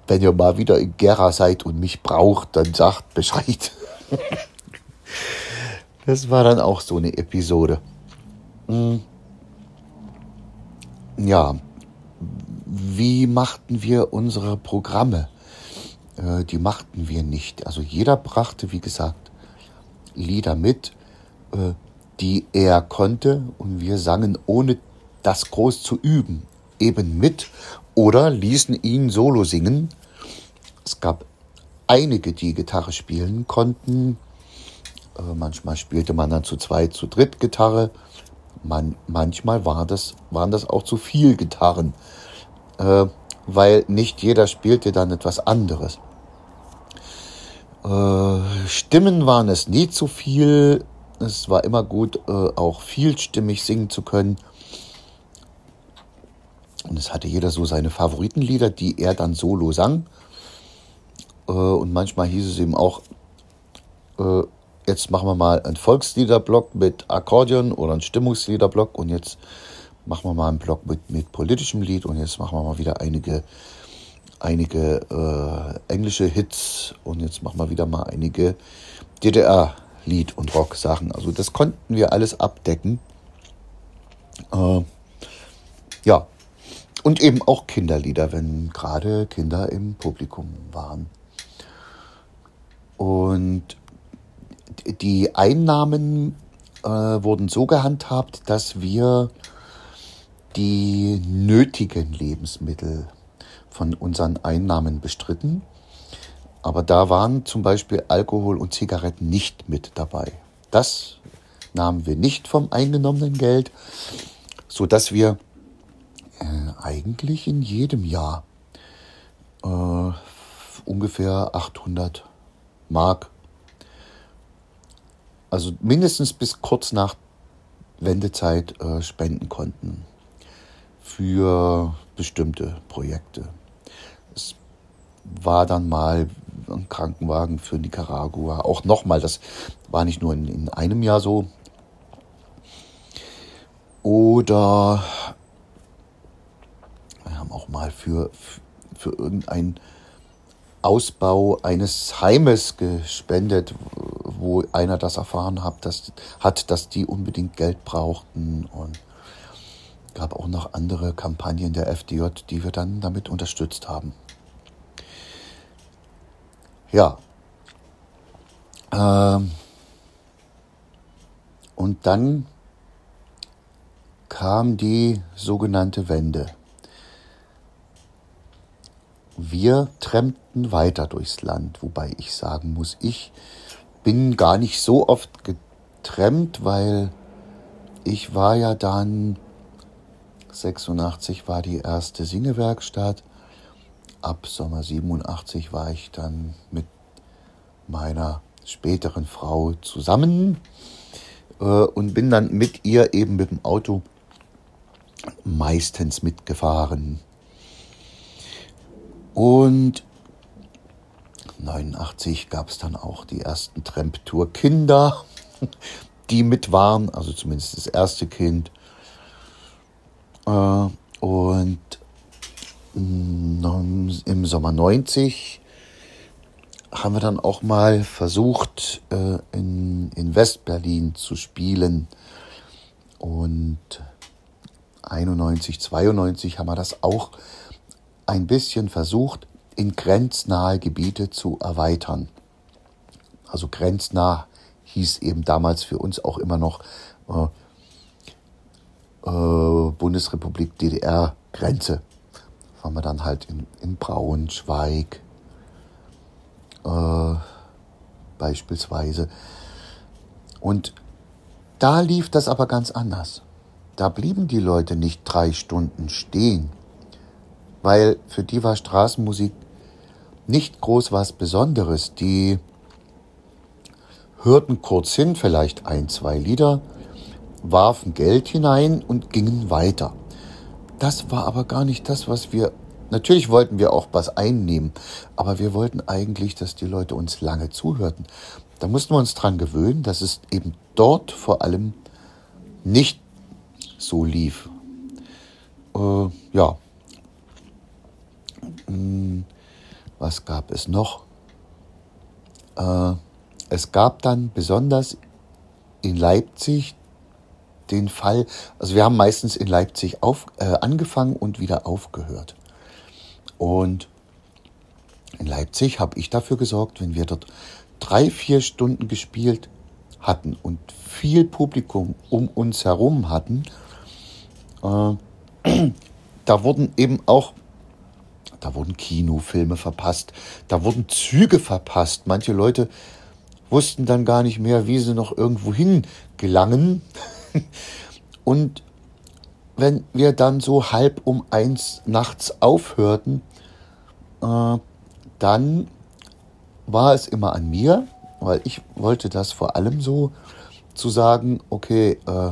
wenn ihr mal wieder in Gera seid und mich braucht, dann sagt Bescheid. Das war dann auch so eine Episode. Hm. Ja, wie machten wir unsere Programme? Äh, die machten wir nicht. Also jeder brachte, wie gesagt, Lieder mit, äh, die er konnte und wir sangen, ohne das groß zu üben, eben mit oder ließen ihn solo singen. Es gab einige, die Gitarre spielen konnten, manchmal spielte man dann zu zweit, zu dritt Gitarre. Man, manchmal war das, waren das auch zu viel Gitarren. Äh, weil nicht jeder spielte dann etwas anderes. Äh, Stimmen waren es nie zu viel. Es war immer gut, äh, auch vielstimmig singen zu können. Und es hatte jeder so seine Favoritenlieder, die er dann solo sang. Äh, und manchmal hieß es eben auch, äh, jetzt machen wir mal einen Volksliederblock mit Akkordeon oder einen Stimmungsliederblock und jetzt machen wir mal einen Block mit, mit politischem Lied und jetzt machen wir mal wieder einige, einige äh, englische Hits und jetzt machen wir wieder mal einige DDR-Lied- und Rock-Sachen. Also das konnten wir alles abdecken. Äh, ja, und eben auch Kinderlieder, wenn gerade Kinder im Publikum waren. Und die Einnahmen äh, wurden so gehandhabt, dass wir die nötigen Lebensmittel von unseren Einnahmen bestritten. Aber da waren zum Beispiel Alkohol und Zigaretten nicht mit dabei. Das nahmen wir nicht vom eingenommenen Geld, so dass wir äh, eigentlich in jedem Jahr äh, ungefähr 800 Mark, also mindestens bis kurz nach Wendezeit äh, spenden konnten für bestimmte Projekte. Es war dann mal ein Krankenwagen für Nicaragua. Auch nochmal, das war nicht nur in, in einem Jahr so. Oder wir haben auch mal für, für irgendeinen Ausbau eines Heimes gespendet, wo einer das erfahren hat, dass, hat, dass die unbedingt Geld brauchten. Und gab auch noch andere Kampagnen der FDJ, die wir dann damit unterstützt haben. Ja. Ähm und dann kam die sogenannte Wende. Wir trennten weiter durchs Land, wobei ich sagen muss, ich bin gar nicht so oft getrennt, weil ich war ja dann 86 war die erste Singewerkstatt. Ab Sommer 87 war ich dann mit meiner späteren Frau zusammen äh, und bin dann mit ihr eben mit dem Auto meistens mitgefahren. Und 89 gab es dann auch die ersten Tramp-Tour-Kinder, die mit waren, also zumindest das erste Kind. Äh, und im Sommer 90 haben wir dann auch mal versucht, äh, in, in Westberlin zu spielen. Und 91, 92 haben wir das auch ein bisschen versucht, in grenznahe Gebiete zu erweitern. Also grenznah hieß eben damals für uns auch immer noch äh, äh, Bundesrepublik DDR-Grenze. Waren wir dann halt in, in Braunschweig äh, beispielsweise. Und da lief das aber ganz anders. Da blieben die Leute nicht drei Stunden stehen, weil für die war Straßenmusik nicht groß was Besonderes. Die hörten kurz hin, vielleicht ein, zwei Lieder, warfen Geld hinein und gingen weiter. Das war aber gar nicht das, was wir. Natürlich wollten wir auch was einnehmen, aber wir wollten eigentlich, dass die Leute uns lange zuhörten. Da mussten wir uns dran gewöhnen, dass es eben dort vor allem nicht so lief. Äh, ja. Hm, was gab es noch? Äh, es gab dann besonders in Leipzig den Fall, also wir haben meistens in Leipzig auf, äh, angefangen und wieder aufgehört. Und in Leipzig habe ich dafür gesorgt, wenn wir dort drei, vier Stunden gespielt hatten und viel Publikum um uns herum hatten, äh, da wurden eben auch, da wurden Kinofilme verpasst, da wurden Züge verpasst. Manche Leute wussten dann gar nicht mehr, wie sie noch irgendwo hin gelangen. Und wenn wir dann so halb um eins nachts aufhörten, äh, dann war es immer an mir, weil ich wollte das vor allem so zu sagen, okay, äh,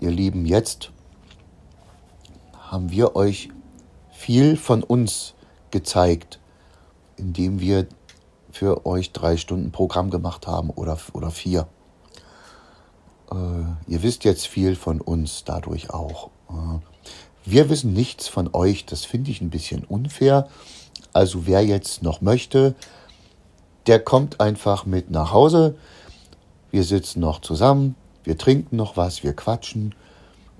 ihr Lieben, jetzt haben wir euch viel von uns gezeigt, indem wir für euch drei Stunden Programm gemacht haben oder, oder vier. Äh, ihr wisst jetzt viel von uns dadurch auch. Äh, wir wissen nichts von euch, das finde ich ein bisschen unfair. Also wer jetzt noch möchte, der kommt einfach mit nach Hause. Wir sitzen noch zusammen, wir trinken noch was, wir quatschen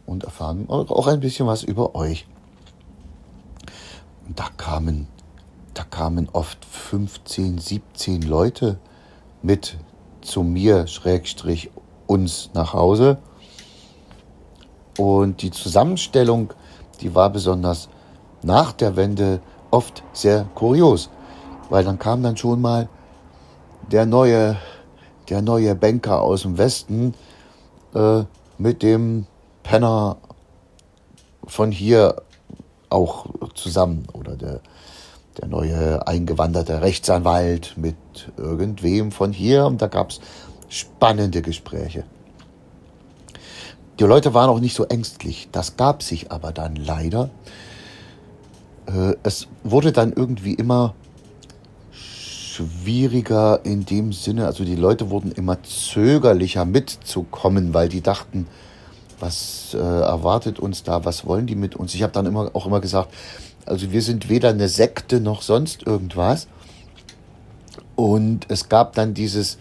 und erfahren auch ein bisschen was über euch. Und da kamen, da kamen oft 15, 17 Leute mit zu mir, Schrägstrich, uns nach Hause. Und die Zusammenstellung, die war besonders nach der Wende oft sehr kurios, weil dann kam dann schon mal der neue, der neue Banker aus dem Westen äh, mit dem Penner von hier auch zusammen oder der, der neue eingewanderte Rechtsanwalt mit irgendwem von hier und da gab es spannende Gespräche. Die Leute waren auch nicht so ängstlich. Das gab sich aber dann leider. Äh, es wurde dann irgendwie immer schwieriger in dem Sinne, also die Leute wurden immer zögerlicher mitzukommen, weil die dachten, was äh, erwartet uns da, was wollen die mit uns? Ich habe dann immer auch immer gesagt, also wir sind weder eine Sekte noch sonst irgendwas. Und es gab dann dieses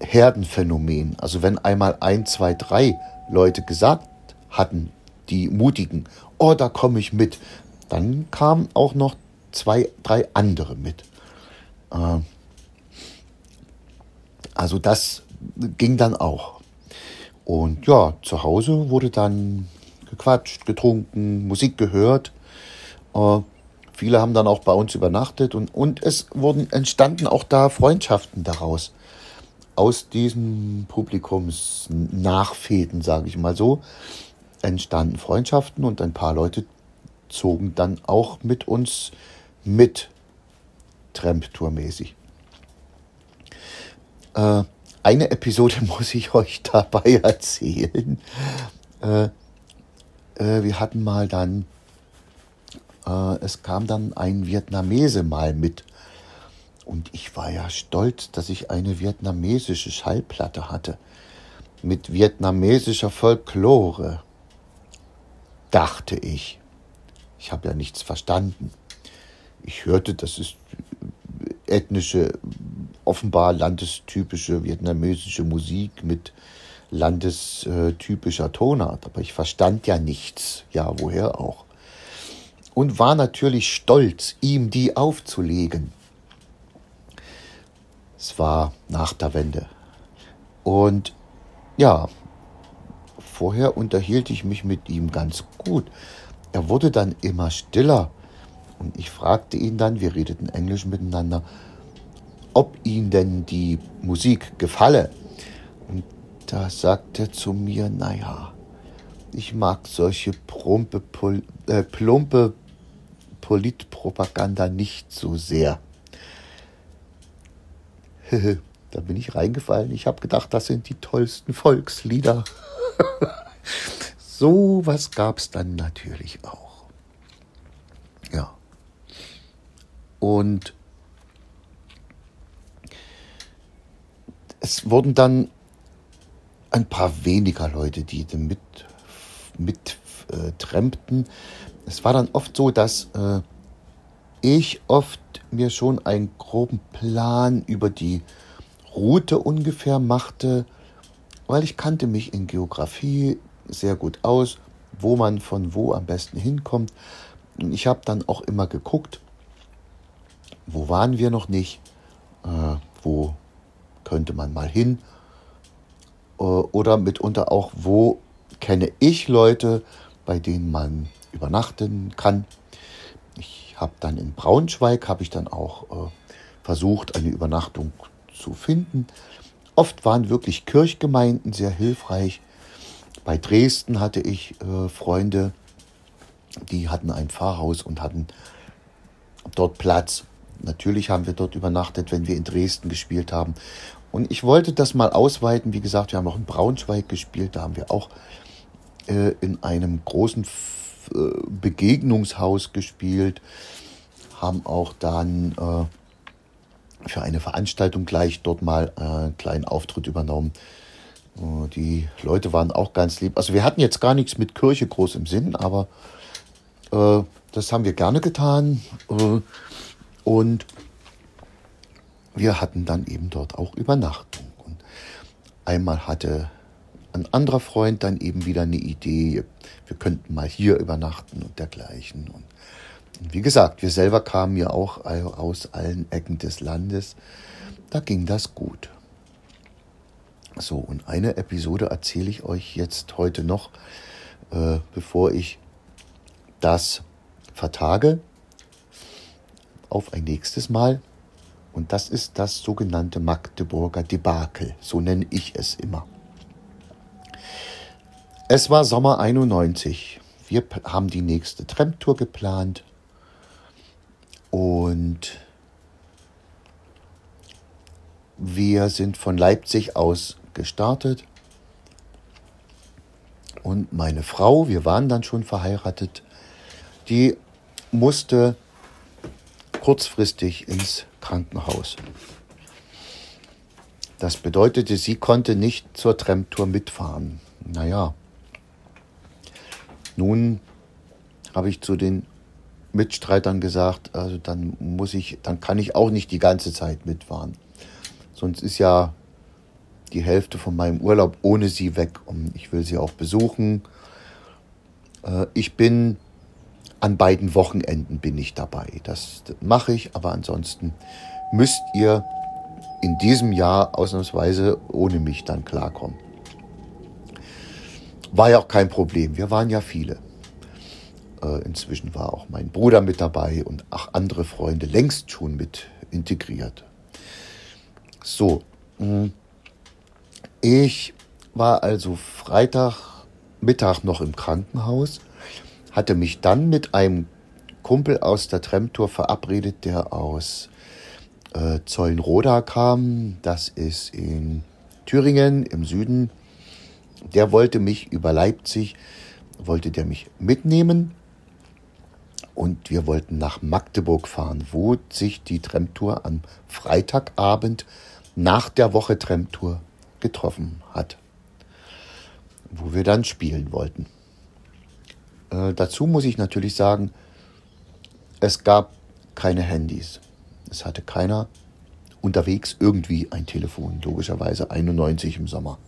Herdenphänomen. Also wenn einmal ein, zwei, drei Leute gesagt hatten, die mutigen, oh, da komme ich mit, dann kamen auch noch zwei, drei andere mit. Äh, also das ging dann auch. Und ja, zu Hause wurde dann gequatscht, getrunken, Musik gehört. Äh, viele haben dann auch bei uns übernachtet und, und es wurden entstanden auch da Freundschaften daraus. Aus diesen Publikumsnachfäden, sage ich mal so, entstanden Freundschaften und ein paar Leute zogen dann auch mit uns mit Tramp-Tour-mäßig. Äh, eine Episode muss ich euch dabei erzählen. Äh, äh, wir hatten mal dann, äh, es kam dann ein Vietnamese mal mit. Und ich war ja stolz, dass ich eine vietnamesische Schallplatte hatte. Mit vietnamesischer Folklore. Dachte ich. Ich habe ja nichts verstanden. Ich hörte, das ist ethnische, offenbar landestypische vietnamesische Musik mit landestypischer Tonart. Aber ich verstand ja nichts. Ja, woher auch. Und war natürlich stolz, ihm die aufzulegen. Es war nach der Wende. Und ja, vorher unterhielt ich mich mit ihm ganz gut. Er wurde dann immer stiller und ich fragte ihn dann, wir redeten Englisch miteinander, ob ihm denn die Musik gefalle. Und da sagte er zu mir, naja, ich mag solche plumpe, äh, plumpe Politpropaganda nicht so sehr. da bin ich reingefallen. Ich habe gedacht, das sind die tollsten Volkslieder. so was gab es dann natürlich auch. Ja. Und es wurden dann ein paar weniger Leute, die mit, mit äh, trempten. Es war dann oft so, dass äh, ich oft mir schon einen groben Plan über die Route ungefähr machte, weil ich kannte mich in Geografie sehr gut aus, wo man von wo am besten hinkommt. Und ich habe dann auch immer geguckt, wo waren wir noch nicht, äh, wo könnte man mal hin äh, oder mitunter auch, wo kenne ich Leute, bei denen man übernachten kann. Ich habe dann in Braunschweig, habe ich dann auch äh, versucht, eine Übernachtung zu finden. Oft waren wirklich Kirchgemeinden sehr hilfreich. Bei Dresden hatte ich äh, Freunde, die hatten ein Pfarrhaus und hatten dort Platz. Natürlich haben wir dort übernachtet, wenn wir in Dresden gespielt haben. Und ich wollte das mal ausweiten. Wie gesagt, wir haben auch in Braunschweig gespielt. Da haben wir auch äh, in einem großen äh, Begegnungshaus gespielt. Haben auch dann äh, für eine Veranstaltung gleich dort mal äh, einen kleinen Auftritt übernommen. Äh, die Leute waren auch ganz lieb. Also wir hatten jetzt gar nichts mit Kirche groß im Sinn, aber äh, das haben wir gerne getan. Und wir hatten dann eben dort auch Übernachtung. Und einmal hatte ein anderer Freund dann eben wieder eine Idee, wir könnten mal hier übernachten und dergleichen. Und wie gesagt, wir selber kamen ja auch aus allen Ecken des Landes. Da ging das gut. So, und eine Episode erzähle ich euch jetzt heute noch, äh, bevor ich das vertage auf ein nächstes Mal. Und das ist das sogenannte Magdeburger Debakel, so nenne ich es immer. Es war Sommer 91. Wir haben die nächste Tramtour geplant und wir sind von Leipzig aus gestartet. Und meine Frau, wir waren dann schon verheiratet, die musste kurzfristig ins Krankenhaus. Das bedeutete, sie konnte nicht zur Tramtour mitfahren. Naja, nun habe ich zu den Mitstreitern gesagt, also dann muss ich, dann kann ich auch nicht die ganze Zeit mitfahren. Sonst ist ja die Hälfte von meinem Urlaub ohne sie weg und ich will sie auch besuchen. Äh, ich bin an beiden Wochenenden bin ich dabei. Das mache ich, aber ansonsten müsst ihr in diesem Jahr ausnahmsweise ohne mich dann klarkommen. War ja auch kein Problem. Wir waren ja viele. Äh, inzwischen war auch mein Bruder mit dabei und auch andere Freunde längst schon mit integriert. So, hm. ich war also Freitagmittag noch im Krankenhaus hatte mich dann mit einem Kumpel aus der Tremtour verabredet, der aus äh, Zollenroda kam. Das ist in Thüringen im Süden. Der wollte mich über Leipzig, wollte der mich mitnehmen. Und wir wollten nach Magdeburg fahren, wo sich die Tremtour am Freitagabend nach der Woche Tremtour getroffen hat. Wo wir dann spielen wollten. Äh, dazu muss ich natürlich sagen, es gab keine Handys. Es hatte keiner unterwegs irgendwie ein Telefon, logischerweise 91 im Sommer.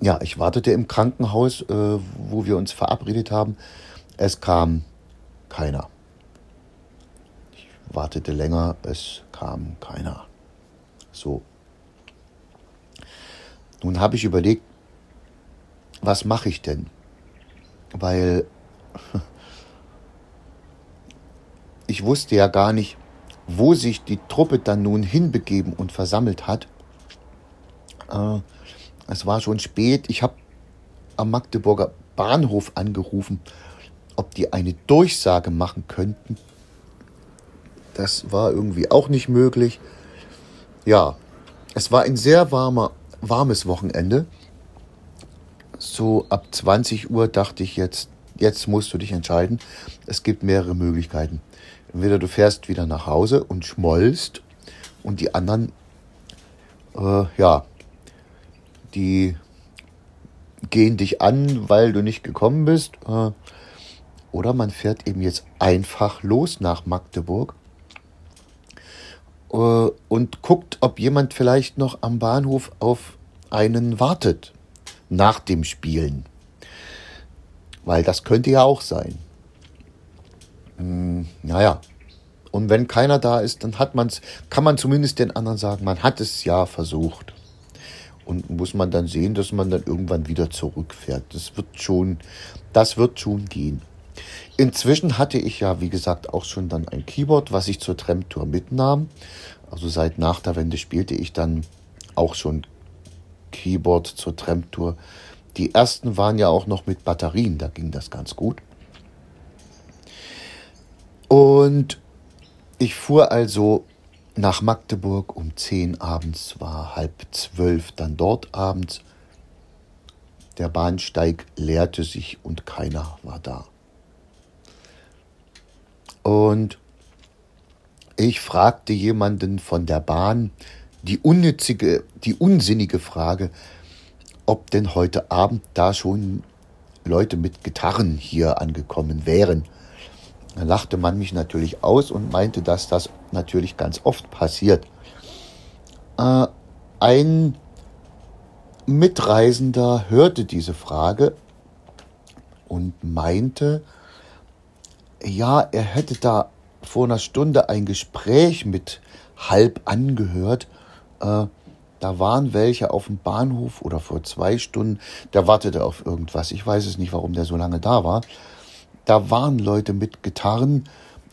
Ja, ich wartete im Krankenhaus, äh, wo wir uns verabredet haben. Es kam keiner. Ich wartete länger, es kam keiner. So. Nun habe ich überlegt, was mache ich denn? Weil ich wusste ja gar nicht, wo sich die Truppe dann nun hinbegeben und versammelt hat. Äh, es war schon spät. Ich habe am Magdeburger Bahnhof angerufen, ob die eine Durchsage machen könnten. Das war irgendwie auch nicht möglich. Ja, es war ein sehr warmer, warmes Wochenende so ab 20 Uhr dachte ich jetzt, jetzt musst du dich entscheiden. Es gibt mehrere Möglichkeiten. Entweder du fährst wieder nach Hause und schmollst und die anderen, äh, ja, die gehen dich an, weil du nicht gekommen bist. Äh, oder man fährt eben jetzt einfach los nach Magdeburg äh, und guckt, ob jemand vielleicht noch am Bahnhof auf einen wartet nach dem Spielen. Weil das könnte ja auch sein. Hm, naja. Und wenn keiner da ist, dann hat man's, kann man zumindest den anderen sagen, man hat es ja versucht. Und muss man dann sehen, dass man dann irgendwann wieder zurückfährt. Das wird schon, das wird schon gehen. Inzwischen hatte ich ja, wie gesagt, auch schon dann ein Keyboard, was ich zur Tramtour mitnahm. Also seit nach der Wende spielte ich dann auch schon Keyboard zur Tramtour. Die ersten waren ja auch noch mit Batterien, da ging das ganz gut. Und ich fuhr also nach Magdeburg um 10 abends, war halb zwölf dann dort abends. Der Bahnsteig leerte sich und keiner war da. Und ich fragte jemanden von der Bahn die unnützige, die unsinnige Frage, ob denn heute Abend da schon Leute mit Gitarren hier angekommen wären. Da lachte man mich natürlich aus und meinte, dass das natürlich ganz oft passiert. Äh, ein Mitreisender hörte diese Frage und meinte, ja, er hätte da vor einer Stunde ein Gespräch mit halb angehört. Äh, da waren welche auf dem Bahnhof oder vor zwei Stunden, der wartete auf irgendwas. Ich weiß es nicht, warum der so lange da war. Da waren Leute mit Gitarren,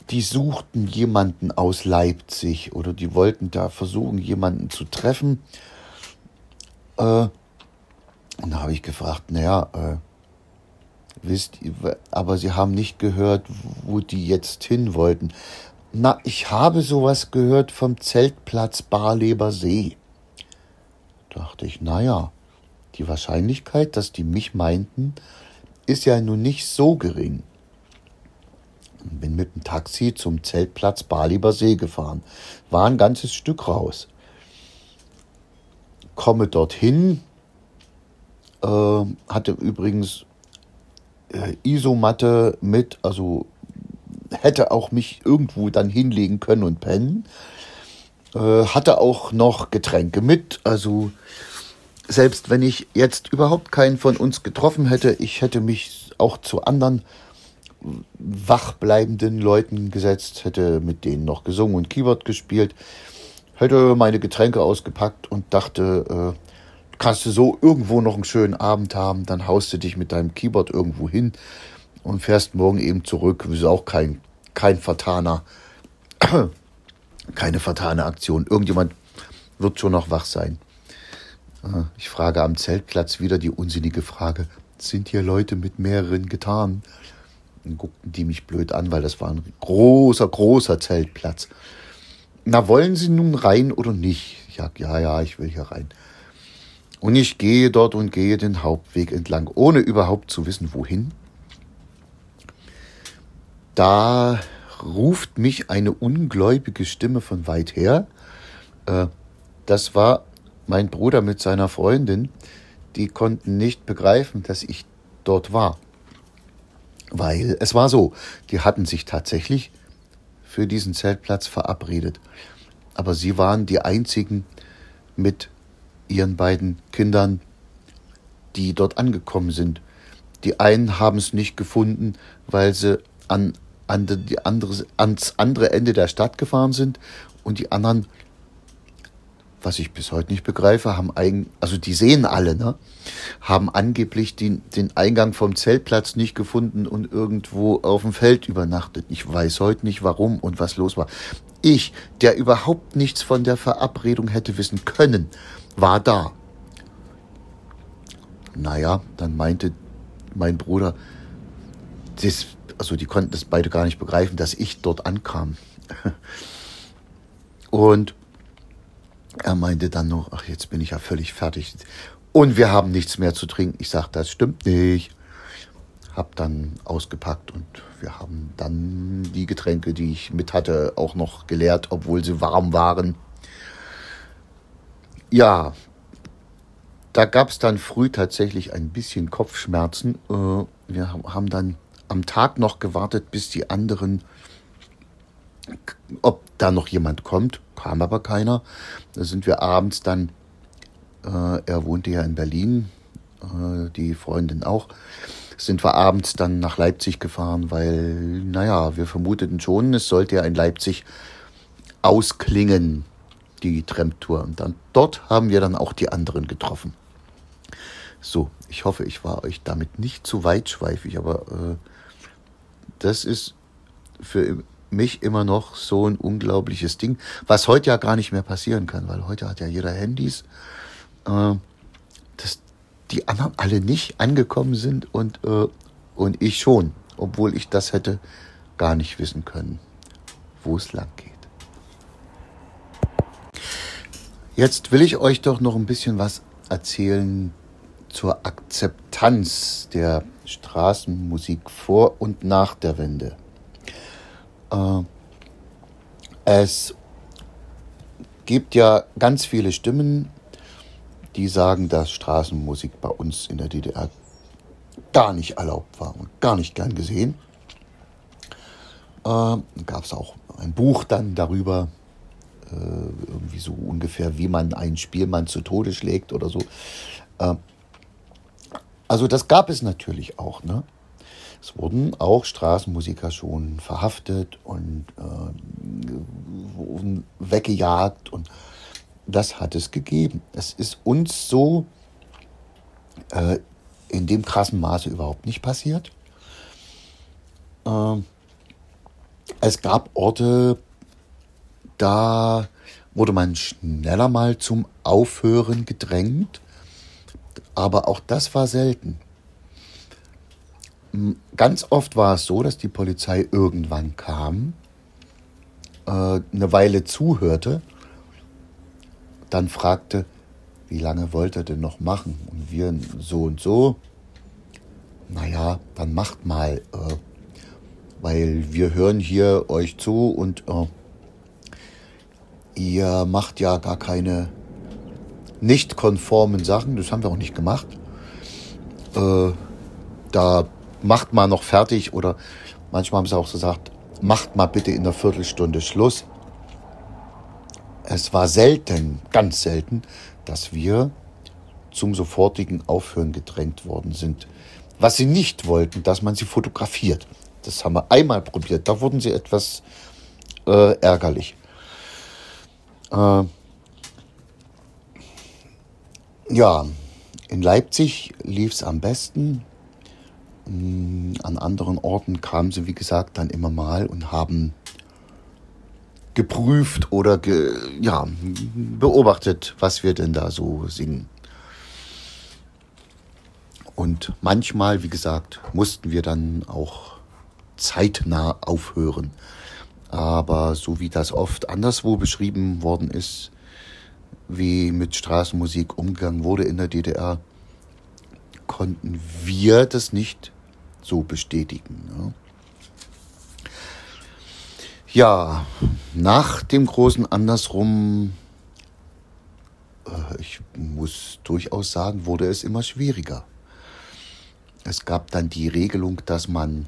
die suchten jemanden aus Leipzig oder die wollten da versuchen, jemanden zu treffen. Äh, und da habe ich gefragt, naja, äh, wisst ihr, aber sie haben nicht gehört, wo die jetzt hin wollten. Na, ich habe sowas gehört vom Zeltplatz Barleber See. Dachte ich, naja, die Wahrscheinlichkeit, dass die mich meinten, ist ja nun nicht so gering. Bin mit dem Taxi zum Zeltplatz Barleber See gefahren. War ein ganzes Stück raus. Komme dorthin, äh, hatte übrigens äh, Isomatte mit, also hätte auch mich irgendwo dann hinlegen können und pennen. Äh, hatte auch noch Getränke mit, also selbst wenn ich jetzt überhaupt keinen von uns getroffen hätte, ich hätte mich auch zu anderen wachbleibenden Leuten gesetzt, hätte mit denen noch gesungen und Keyboard gespielt, hätte meine Getränke ausgepackt und dachte, äh, kannst du so irgendwo noch einen schönen Abend haben, dann haust du dich mit deinem Keyboard irgendwo hin und fährst morgen eben zurück. Das ist auch kein, kein vertaner, keine vertane Aktion. Irgendjemand wird schon noch wach sein. Äh, ich frage am Zeltplatz wieder die unsinnige Frage, sind hier Leute mit mehreren Gitarren? Dann guckten die mich blöd an, weil das war ein großer, großer Zeltplatz. Na, wollen Sie nun rein oder nicht? Ich sag, ja, ja, ich will hier rein. Und ich gehe dort und gehe den Hauptweg entlang, ohne überhaupt zu wissen, wohin. Da ruft mich eine ungläubige Stimme von weit her. Äh, das war mein Bruder mit seiner Freundin. Die konnten nicht begreifen, dass ich dort war. Weil es war so, die hatten sich tatsächlich für diesen Zeltplatz verabredet. Aber sie waren die einzigen mit ihren beiden Kindern, die dort angekommen sind. Die einen haben es nicht gefunden, weil sie an, an die andere, ans andere Ende der Stadt gefahren sind und die anderen, was ich bis heute nicht begreife, haben eigen, also die sehen alle, ne, haben angeblich den, den Eingang vom Zeltplatz nicht gefunden und irgendwo auf dem Feld übernachtet. Ich weiß heute nicht warum und was los war. Ich, der überhaupt nichts von der Verabredung hätte wissen können, war da. Naja, dann meinte mein Bruder, das, also die konnten das beide gar nicht begreifen, dass ich dort ankam. Und er meinte dann noch, ach, jetzt bin ich ja völlig fertig. Und wir haben nichts mehr zu trinken. Ich sagte, das stimmt nicht. Hab dann ausgepackt und wir haben dann die Getränke, die ich mit hatte, auch noch geleert, obwohl sie warm waren. Ja, da gab es dann früh tatsächlich ein bisschen Kopfschmerzen. Äh, wir haben dann am Tag noch gewartet, bis die anderen, ob da noch jemand kommt, kam aber keiner. Da sind wir abends dann, äh, er wohnte ja in Berlin, äh, die Freundin auch, sind wir abends dann nach Leipzig gefahren, weil, naja, wir vermuteten schon, es sollte ja in Leipzig ausklingen die Tramtour. Und dann dort haben wir dann auch die anderen getroffen. So, ich hoffe, ich war euch damit nicht zu weitschweifig, aber äh, das ist für mich immer noch so ein unglaubliches Ding, was heute ja gar nicht mehr passieren kann, weil heute hat ja jeder Handys. Äh, das, die anderen alle nicht angekommen sind und, äh, und ich schon, obwohl ich das hätte gar nicht wissen können, wo es lang geht. Jetzt will ich euch doch noch ein bisschen was erzählen zur Akzeptanz der Straßenmusik vor und nach der Wende. Äh, es gibt ja ganz viele Stimmen, die sagen, dass Straßenmusik bei uns in der DDR gar nicht erlaubt war und gar nicht gern gesehen. Äh, Gab es auch ein Buch dann darüber, äh, irgendwie so ungefähr, wie man einen Spielmann zu Tode schlägt oder so. Äh, also das gab es natürlich auch. Ne? Es wurden auch Straßenmusiker schon verhaftet und äh, weggejagt und das hat es gegeben. Es ist uns so äh, in dem krassen Maße überhaupt nicht passiert. Äh, es gab Orte, da wurde man schneller mal zum Aufhören gedrängt, aber auch das war selten. Ganz oft war es so, dass die Polizei irgendwann kam, äh, eine Weile zuhörte, dann fragte, wie lange wollt ihr denn noch machen? Und wir so und so. Naja, dann macht mal, äh, weil wir hören hier euch zu und äh, ihr macht ja gar keine nicht konformen Sachen, das haben wir auch nicht gemacht. Äh, da macht mal noch fertig oder manchmal haben sie auch gesagt, macht mal bitte in einer Viertelstunde Schluss. Es war selten, ganz selten, dass wir zum sofortigen Aufhören gedrängt worden sind. Was sie nicht wollten, dass man sie fotografiert. Das haben wir einmal probiert. Da wurden sie etwas äh, ärgerlich. Äh, ja, in Leipzig lief es am besten. Mm, an anderen Orten kamen sie, wie gesagt, dann immer mal und haben geprüft oder ge, ja, beobachtet, was wir denn da so singen. Und manchmal, wie gesagt, mussten wir dann auch zeitnah aufhören. Aber so wie das oft anderswo beschrieben worden ist, wie mit Straßenmusik umgegangen wurde in der DDR, konnten wir das nicht so bestätigen. Ne? Ja, nach dem großen Andersrum, äh, ich muss durchaus sagen, wurde es immer schwieriger. Es gab dann die Regelung, dass man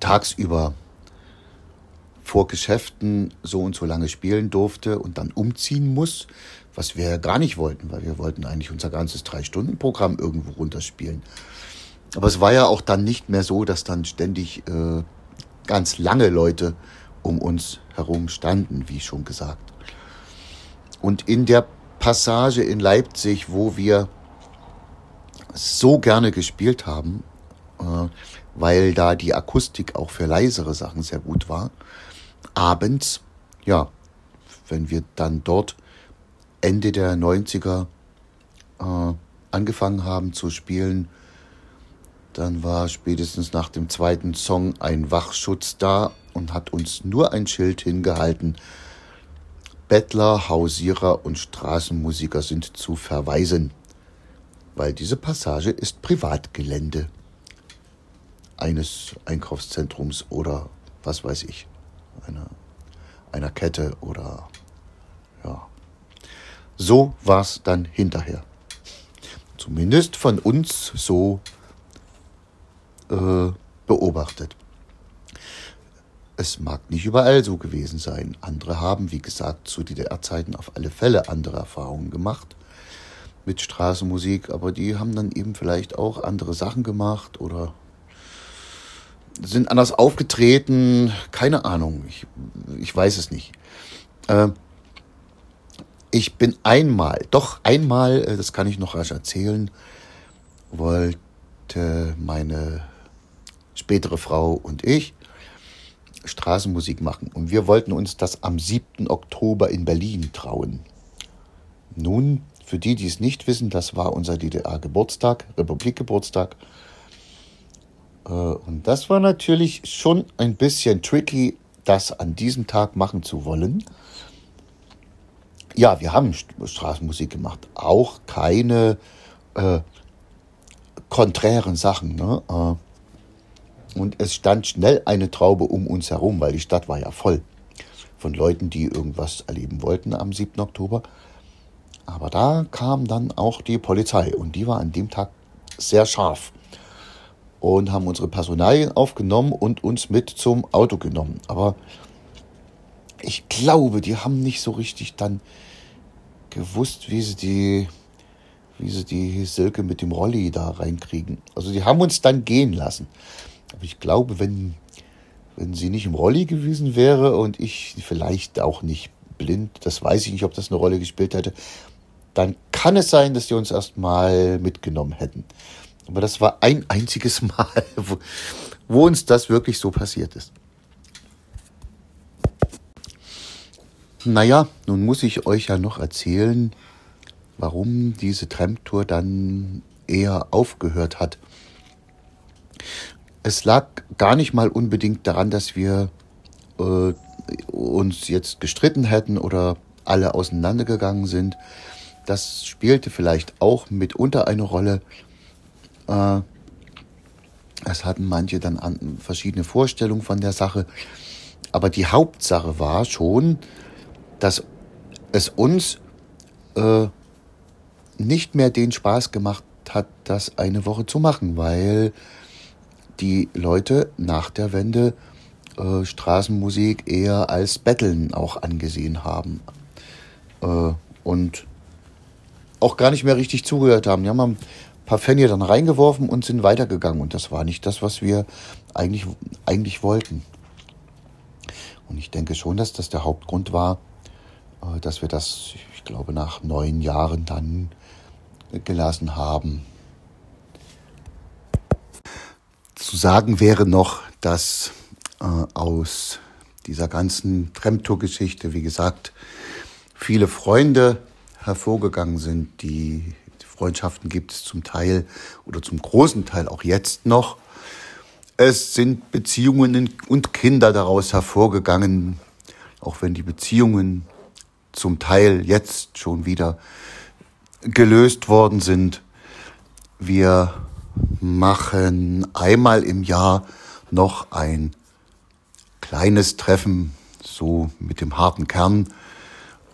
tagsüber vor Geschäften so und so lange spielen durfte und dann umziehen muss, was wir gar nicht wollten, weil wir wollten eigentlich unser ganzes Drei-Stunden-Programm irgendwo runterspielen. Aber es war ja auch dann nicht mehr so, dass dann ständig äh, ganz lange Leute um uns herum standen, wie schon gesagt. Und in der Passage in Leipzig, wo wir so gerne gespielt haben, äh, weil da die Akustik auch für leisere Sachen sehr gut war, abends, ja, wenn wir dann dort Ende der 90er äh, angefangen haben zu spielen, dann war spätestens nach dem zweiten Song ein Wachschutz da und hat uns nur ein Schild hingehalten. Bettler, Hausierer und Straßenmusiker sind zu verweisen, weil diese Passage ist Privatgelände eines Einkaufszentrums oder was weiß ich einer, einer Kette oder ja. So war es dann hinterher. Zumindest von uns so äh, beobachtet. Es mag nicht überall so gewesen sein. Andere haben, wie gesagt, zu DDR-Zeiten auf alle Fälle andere Erfahrungen gemacht mit Straßenmusik, aber die haben dann eben vielleicht auch andere Sachen gemacht oder sind anders aufgetreten, keine Ahnung, ich, ich weiß es nicht. Äh, ich bin einmal, doch einmal, äh, das kann ich noch rasch erzählen, wollte meine spätere Frau und ich Straßenmusik machen. Und wir wollten uns das am 7. Oktober in Berlin trauen. Nun, Für die, die es nicht wissen, das war unser DDR-Geburtstag, Republikgeburtstag. Äh, und das war natürlich schon ein bisschen tricky, das an diesem Tag machen zu wollen. Ja, wir haben Straßenmusik gemacht, auch keine äh, konträren Sachen. Ne? Äh, und es stand schnell eine Traube um uns herum, weil die Stadt war ja voll von Leuten, die irgendwas erleben wollten am 7. Oktober. Aber da kam dann auch die Polizei und die war an dem Tag sehr scharf und haben unsere Personalien aufgenommen und uns mit zum Auto genommen. Aber ich glaube, die haben nicht so richtig dann gewusst, wie sie die, wie sie die Silke mit dem Rolli da reinkriegen. Also die haben uns dann gehen lassen. Aber ich glaube, wenn wenn sie nicht im Rolli gewesen wäre und ich vielleicht auch nicht blind, das weiß ich nicht, ob das eine Rolle gespielt hätte, dann kann es sein, dass sie uns erstmal mitgenommen hätten. Aber das war ein einziges Mal, wo, wo uns das wirklich so passiert ist. Naja, nun muss ich euch ja noch erzählen, warum diese Tramtour dann eher aufgehört hat es lag gar nicht mal unbedingt daran, dass wir äh, uns jetzt gestritten hätten oder alle auseinandergegangen sind. Das spielte vielleicht auch mitunter eine Rolle. Äh, es hatten manche dann an, verschiedene Vorstellungen von der Sache. Aber die Hauptsache war schon, dass es uns äh, nicht mehr den Spaß gemacht hat, das eine Woche zu machen, weil die Leute nach der Wende äh, Straßenmusik eher als Betteln auch angesehen haben. Äh, und auch gar nicht mehr richtig zugehört haben. Haben ein paar Pfennige dann reingeworfen und sind weitergegangen. Und das war nicht das, was wir eigentlich, eigentlich wollten. Und ich denke schon, dass das der Hauptgrund war, äh, dass wir das, ich glaube, nach neun Jahren dann gelassen haben. Zu sagen wäre noch, dass äh, aus dieser ganzen Tramtour-Geschichte, wie gesagt, viele Freunde hervorgegangen sind. Die Freundschaften gibt es zum Teil oder zum großen Teil auch jetzt noch. Es sind Beziehungen und Kinder daraus hervorgegangen, auch wenn die Beziehungen zum Teil jetzt schon wieder gelöst worden sind. Wir machen einmal im Jahr noch ein kleines Treffen, so mit dem harten Kern,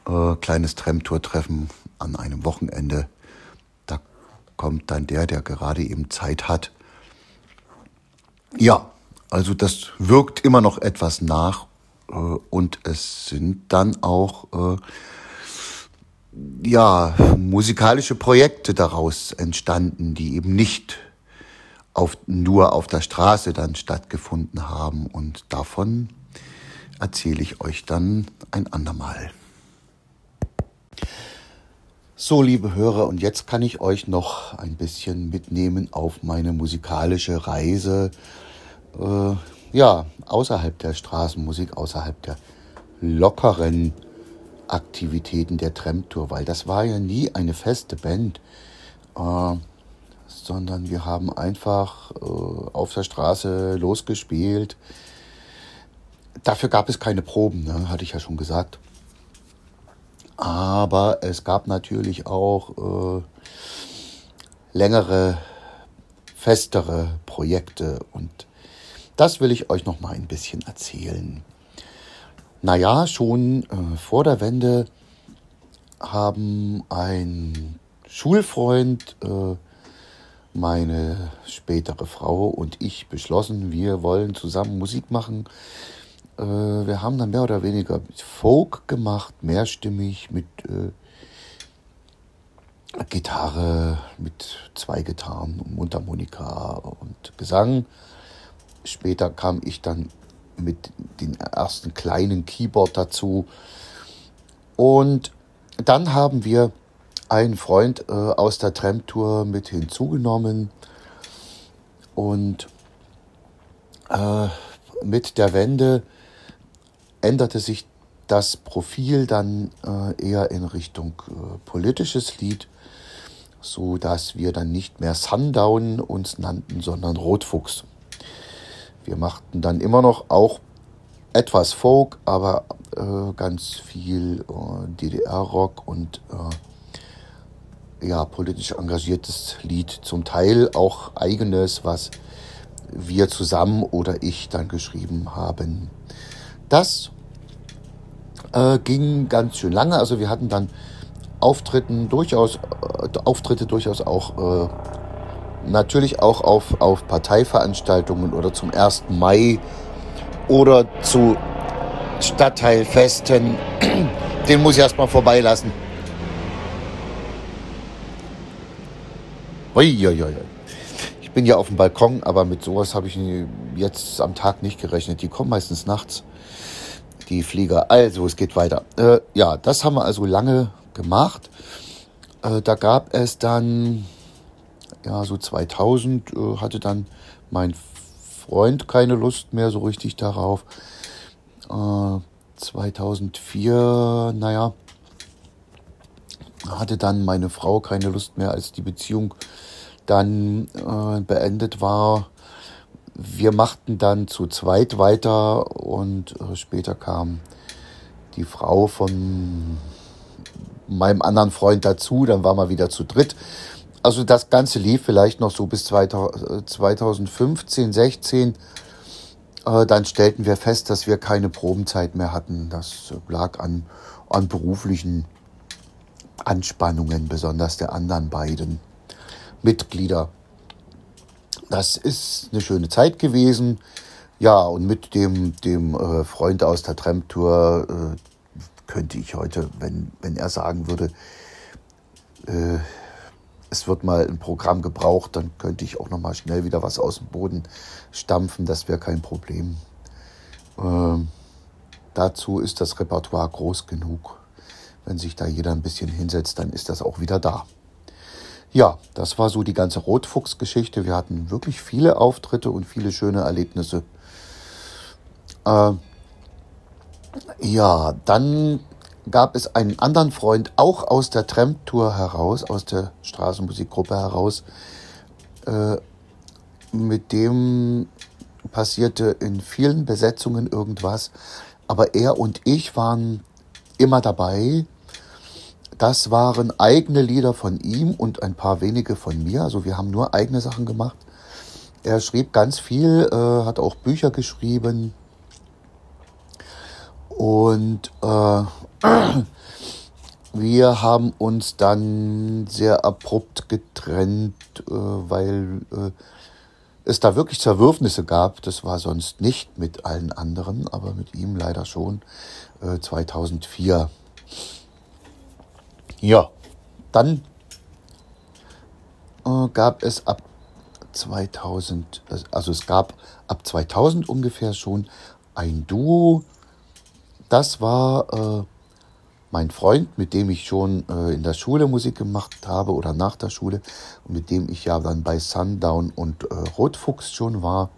äh, kleines Tramtour-Treffen an einem Wochenende. Kommt dann der, der gerade eben Zeit hat. Ja, also das wirkt immer noch etwas nach äh, und es sind dann auch äh, ja musikalische Projekte daraus entstanden, die eben nicht auf, nur auf der Straße dann stattgefunden haben. Und davon erzähle ich euch dann ein andermal. So, liebe Hörer, und jetzt kann ich euch noch ein bisschen mitnehmen auf meine musikalische Reise. Äh, ja, außerhalb der Straßenmusik, außerhalb der lockeren Aktivitäten der Tramtour, weil das war ja nie eine feste Band. Äh, sondern wir haben einfach äh, auf der Straße losgespielt. Dafür gab es keine Proben, ne? hatte ich ja schon gesagt. Aber es gab natürlich auch äh, längere, festere Projekte und das will ich euch noch mal ein bisschen erzählen. Naja, schon äh, vor der Wende haben ein Schulfreund äh, meine spätere Frau und ich beschlossen, wir wollen zusammen Musik machen. Äh, wir haben dann mehr oder weniger Folk gemacht, mehrstimmig mit äh, Gitarre, mit zwei Gitarren, Mundharmonika und Gesang. Später kam ich dann mit dem ersten kleinen Keyboard dazu. Und dann haben wir einen Freund äh, aus der Tramtour mit hinzugenommen und äh, mit der Wende änderte sich das Profil dann äh, eher in Richtung äh, politisches Lied, so dass wir dann nicht mehr Sundown uns nannten, sondern Rotfuchs. Wir machten dann immer noch auch etwas Folk, aber äh, ganz viel äh, DDR-Rock und äh, ja, politisch engagiertes Lied, zum Teil auch eigenes, was wir zusammen oder ich dann geschrieben haben. Das äh, ging ganz schön lange. Also wir hatten dann Auftritten durchaus, äh, Auftritte durchaus auch äh, natürlich auch auf, auf Parteiveranstaltungen oder zum 1. Mai oder zu Stadtteilfesten. Den muss ich erstmal vorbeilassen. Uiuiui. Ich bin ja auf dem Balkon, aber mit sowas habe ich jetzt am Tag nicht gerechnet. Die kommen meistens nachts die Flieger. Also, es geht weiter. Äh, ja, das haben wir also lange gemacht. Äh, da gab es dann, ja, so 2000 äh, hatte dann mein Freund keine Lust mehr so richtig darauf. 2004, äh, naja, hatte dann meine Frau keine Lust mehr, als die Beziehung dann äh, beendet war wir machten dann zu zweit weiter und äh, später kam die Frau von meinem anderen Freund dazu, dann waren wir wieder zu dritt. Also das Ganze lief vielleicht noch so bis 2015, 16. Äh, dann stellten wir fest, dass wir keine Probenzeit mehr hatten. Das lag an, an beruflichen Anspannungen, besonders der anderen beiden Mitglieder. Das ist eine schöne Zeit gewesen. Ja, und mit dem, dem äh, Freund aus der Tramtour äh, könnte ich heute, wenn, wenn er sagen würde, äh, es wird mal ein Programm gebraucht, dann könnte ich auch noch mal schnell wieder was aus dem Boden stampfen. Das wäre kein Problem. Ähm, dazu ist das Repertoire groß genug. Wenn sich da jeder ein bisschen hinsetzt, dann ist das auch wieder da. Ja, das war so die ganze Rotfuchs-Geschichte. Wir hatten wirklich viele Auftritte und viele schöne Erlebnisse. Äh, ja, dann gab es einen anderen Freund, auch aus der Tramtour heraus, aus der Straßenmusikgruppe heraus, äh, mit dem passierte in vielen Besetzungen irgendwas. Aber er und ich waren immer dabei das waren eigene Lieder von ihm und ein paar wenige von mir. Also wir haben nur eigene Sachen gemacht. Er schrieb ganz viel, äh, hat auch Bücher geschrieben. Und äh, wir haben uns dann sehr abrupt getrennt, äh, weil äh, es da wirklich Zerwürfnisse gab. Das war sonst nicht mit allen anderen, aber mit ihm leider schon 2004. Ja, dann äh, gab es ab 2000, also es gab ab 2000 ungefähr schon ein Duo. Das war äh, mein Freund, mit dem ich schon äh, in der Schule Musik gemacht habe oder nach der Schule mit dem ich ja dann bei Sundown und äh, Rotfuchs schon war.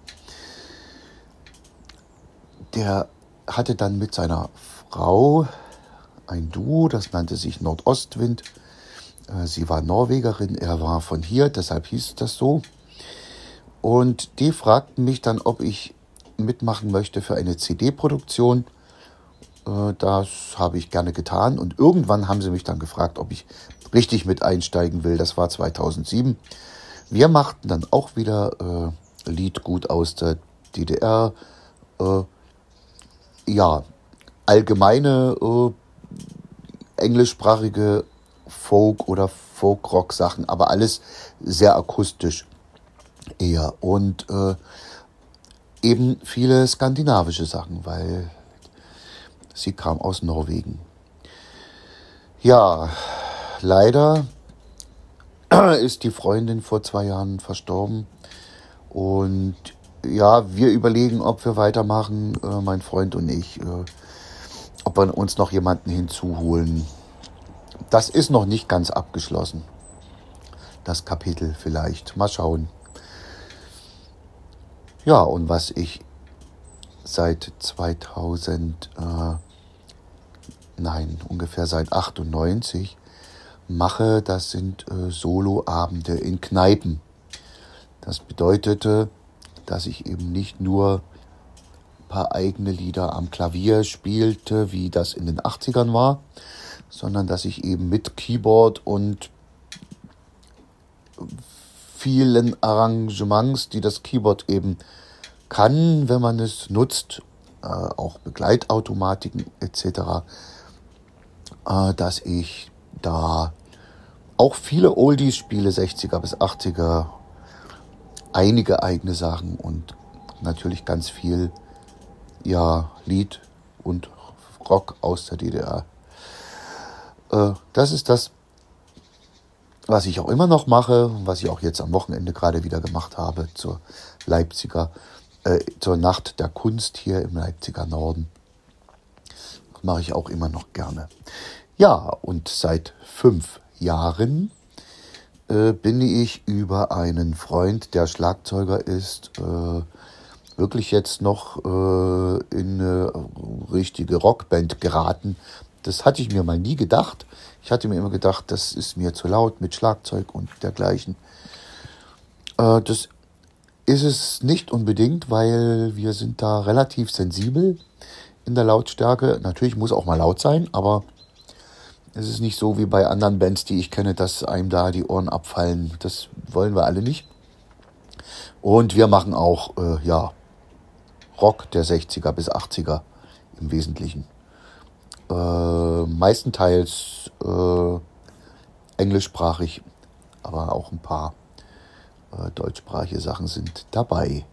Der hatte dann mit seiner Frau ein Duo, das nannte sich Nordostwind. Äh, sie war Norwegerin, er war von hier, deshalb hieß das so. Und die fragten mich dann, ob ich mitmachen möchte für eine CD-Produktion. Äh, das habe ich gerne getan. Und irgendwann haben sie mich dann gefragt, ob ich richtig mit einsteigen will. Das war 2007. Wir machten dann auch wieder äh, Lied gut aus der DDR. Äh, ja, allgemeine äh, englischsprachige Folk- oder Folk-Rock-Sachen, aber alles sehr akustisch eher. Und äh, eben viele skandinavische Sachen, weil sie kam aus Norwegen. Ja, leider ist die Freundin vor zwei Jahren verstorben. Und ja, wir überlegen, ob wir weitermachen, äh, mein Freund und ich. Äh, ob wir uns noch jemanden hinzuholen. Das ist noch nicht ganz abgeschlossen. Das Kapitel vielleicht. Mal schauen. Ja, und was ich seit 2011 nein, ungefähr seit 98 mache, das sind äh, Soloabende in Kneipen. Das bedeutete, dass ich eben nicht nur paar eigene Lieder am Klavier spielte, wie das in den 80ern war, sondern dass ich eben mit Keyboard und vielen Arrangements, die das Keyboard eben kann, wenn man es nutzt, äh, auch Begleitautomatiken etc., äh, dass ich da auch viele Oldies spiele, 60er bis 80er, einige eigene Sachen und natürlich ganz viel ja, Lied und Rock aus der DDR. Äh, das ist das, was ich auch immer noch mache, was ich auch jetzt am Wochenende gerade wieder gemacht habe zur Leipziger, äh, zur Nacht der Kunst hier im Leipziger Norden. Das mache ich auch immer noch gerne. Ja, und seit fünf Jahren äh, bin ich über einen Freund, der Schlagzeuger ist, äh, wirklich jetzt noch äh, in eine richtige Rockband geraten. Das hatte ich mir mal nie gedacht. Ich hatte mir immer gedacht, das ist mir zu laut mit Schlagzeug und dergleichen. Äh, das ist es nicht unbedingt, weil wir sind da relativ sensibel in der Lautstärke. Natürlich muss auch mal laut sein, aber es ist nicht so wie bei anderen Bands, die ich kenne, dass einem da die Ohren abfallen. Das wollen wir alle nicht. Und wir machen auch, äh, ja, Rock der 60er bis 80er im Wesentlichen. Äh, meistenteils äh, englischsprachig, aber auch ein paar äh, deutschsprachige Sachen sind dabei.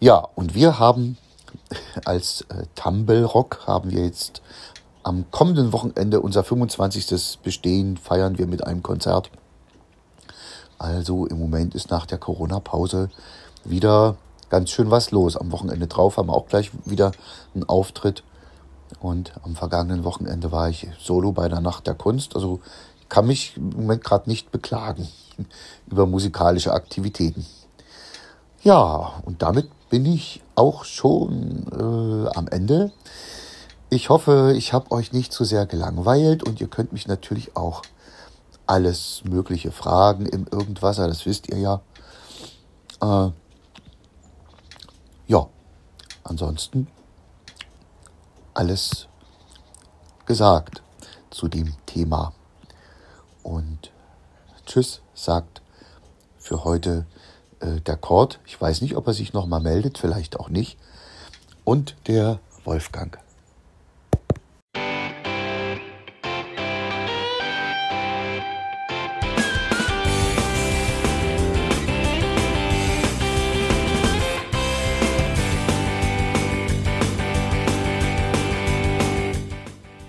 Ja, und wir haben als äh, Tumble Rock haben wir jetzt am kommenden Wochenende unser 25. Bestehen feiern wir mit einem Konzert. Also im Moment ist nach der Corona-Pause wieder ganz schön was los. Am Wochenende drauf haben wir auch gleich wieder einen Auftritt. Und am vergangenen Wochenende war ich solo bei der Nacht der Kunst. Also kann mich im Moment gerade nicht beklagen über musikalische Aktivitäten. Ja, und damit bin ich auch schon äh, am Ende. Ich hoffe, ich habe euch nicht zu sehr gelangweilt und ihr könnt mich natürlich auch alles Mögliche fragen im Irgendwasser, das wisst ihr ja. Äh, ja, ansonsten alles gesagt zu dem Thema. Und tschüss, sagt für heute äh, der Kord. Ich weiß nicht, ob er sich nochmal meldet, vielleicht auch nicht. Und der Wolfgang.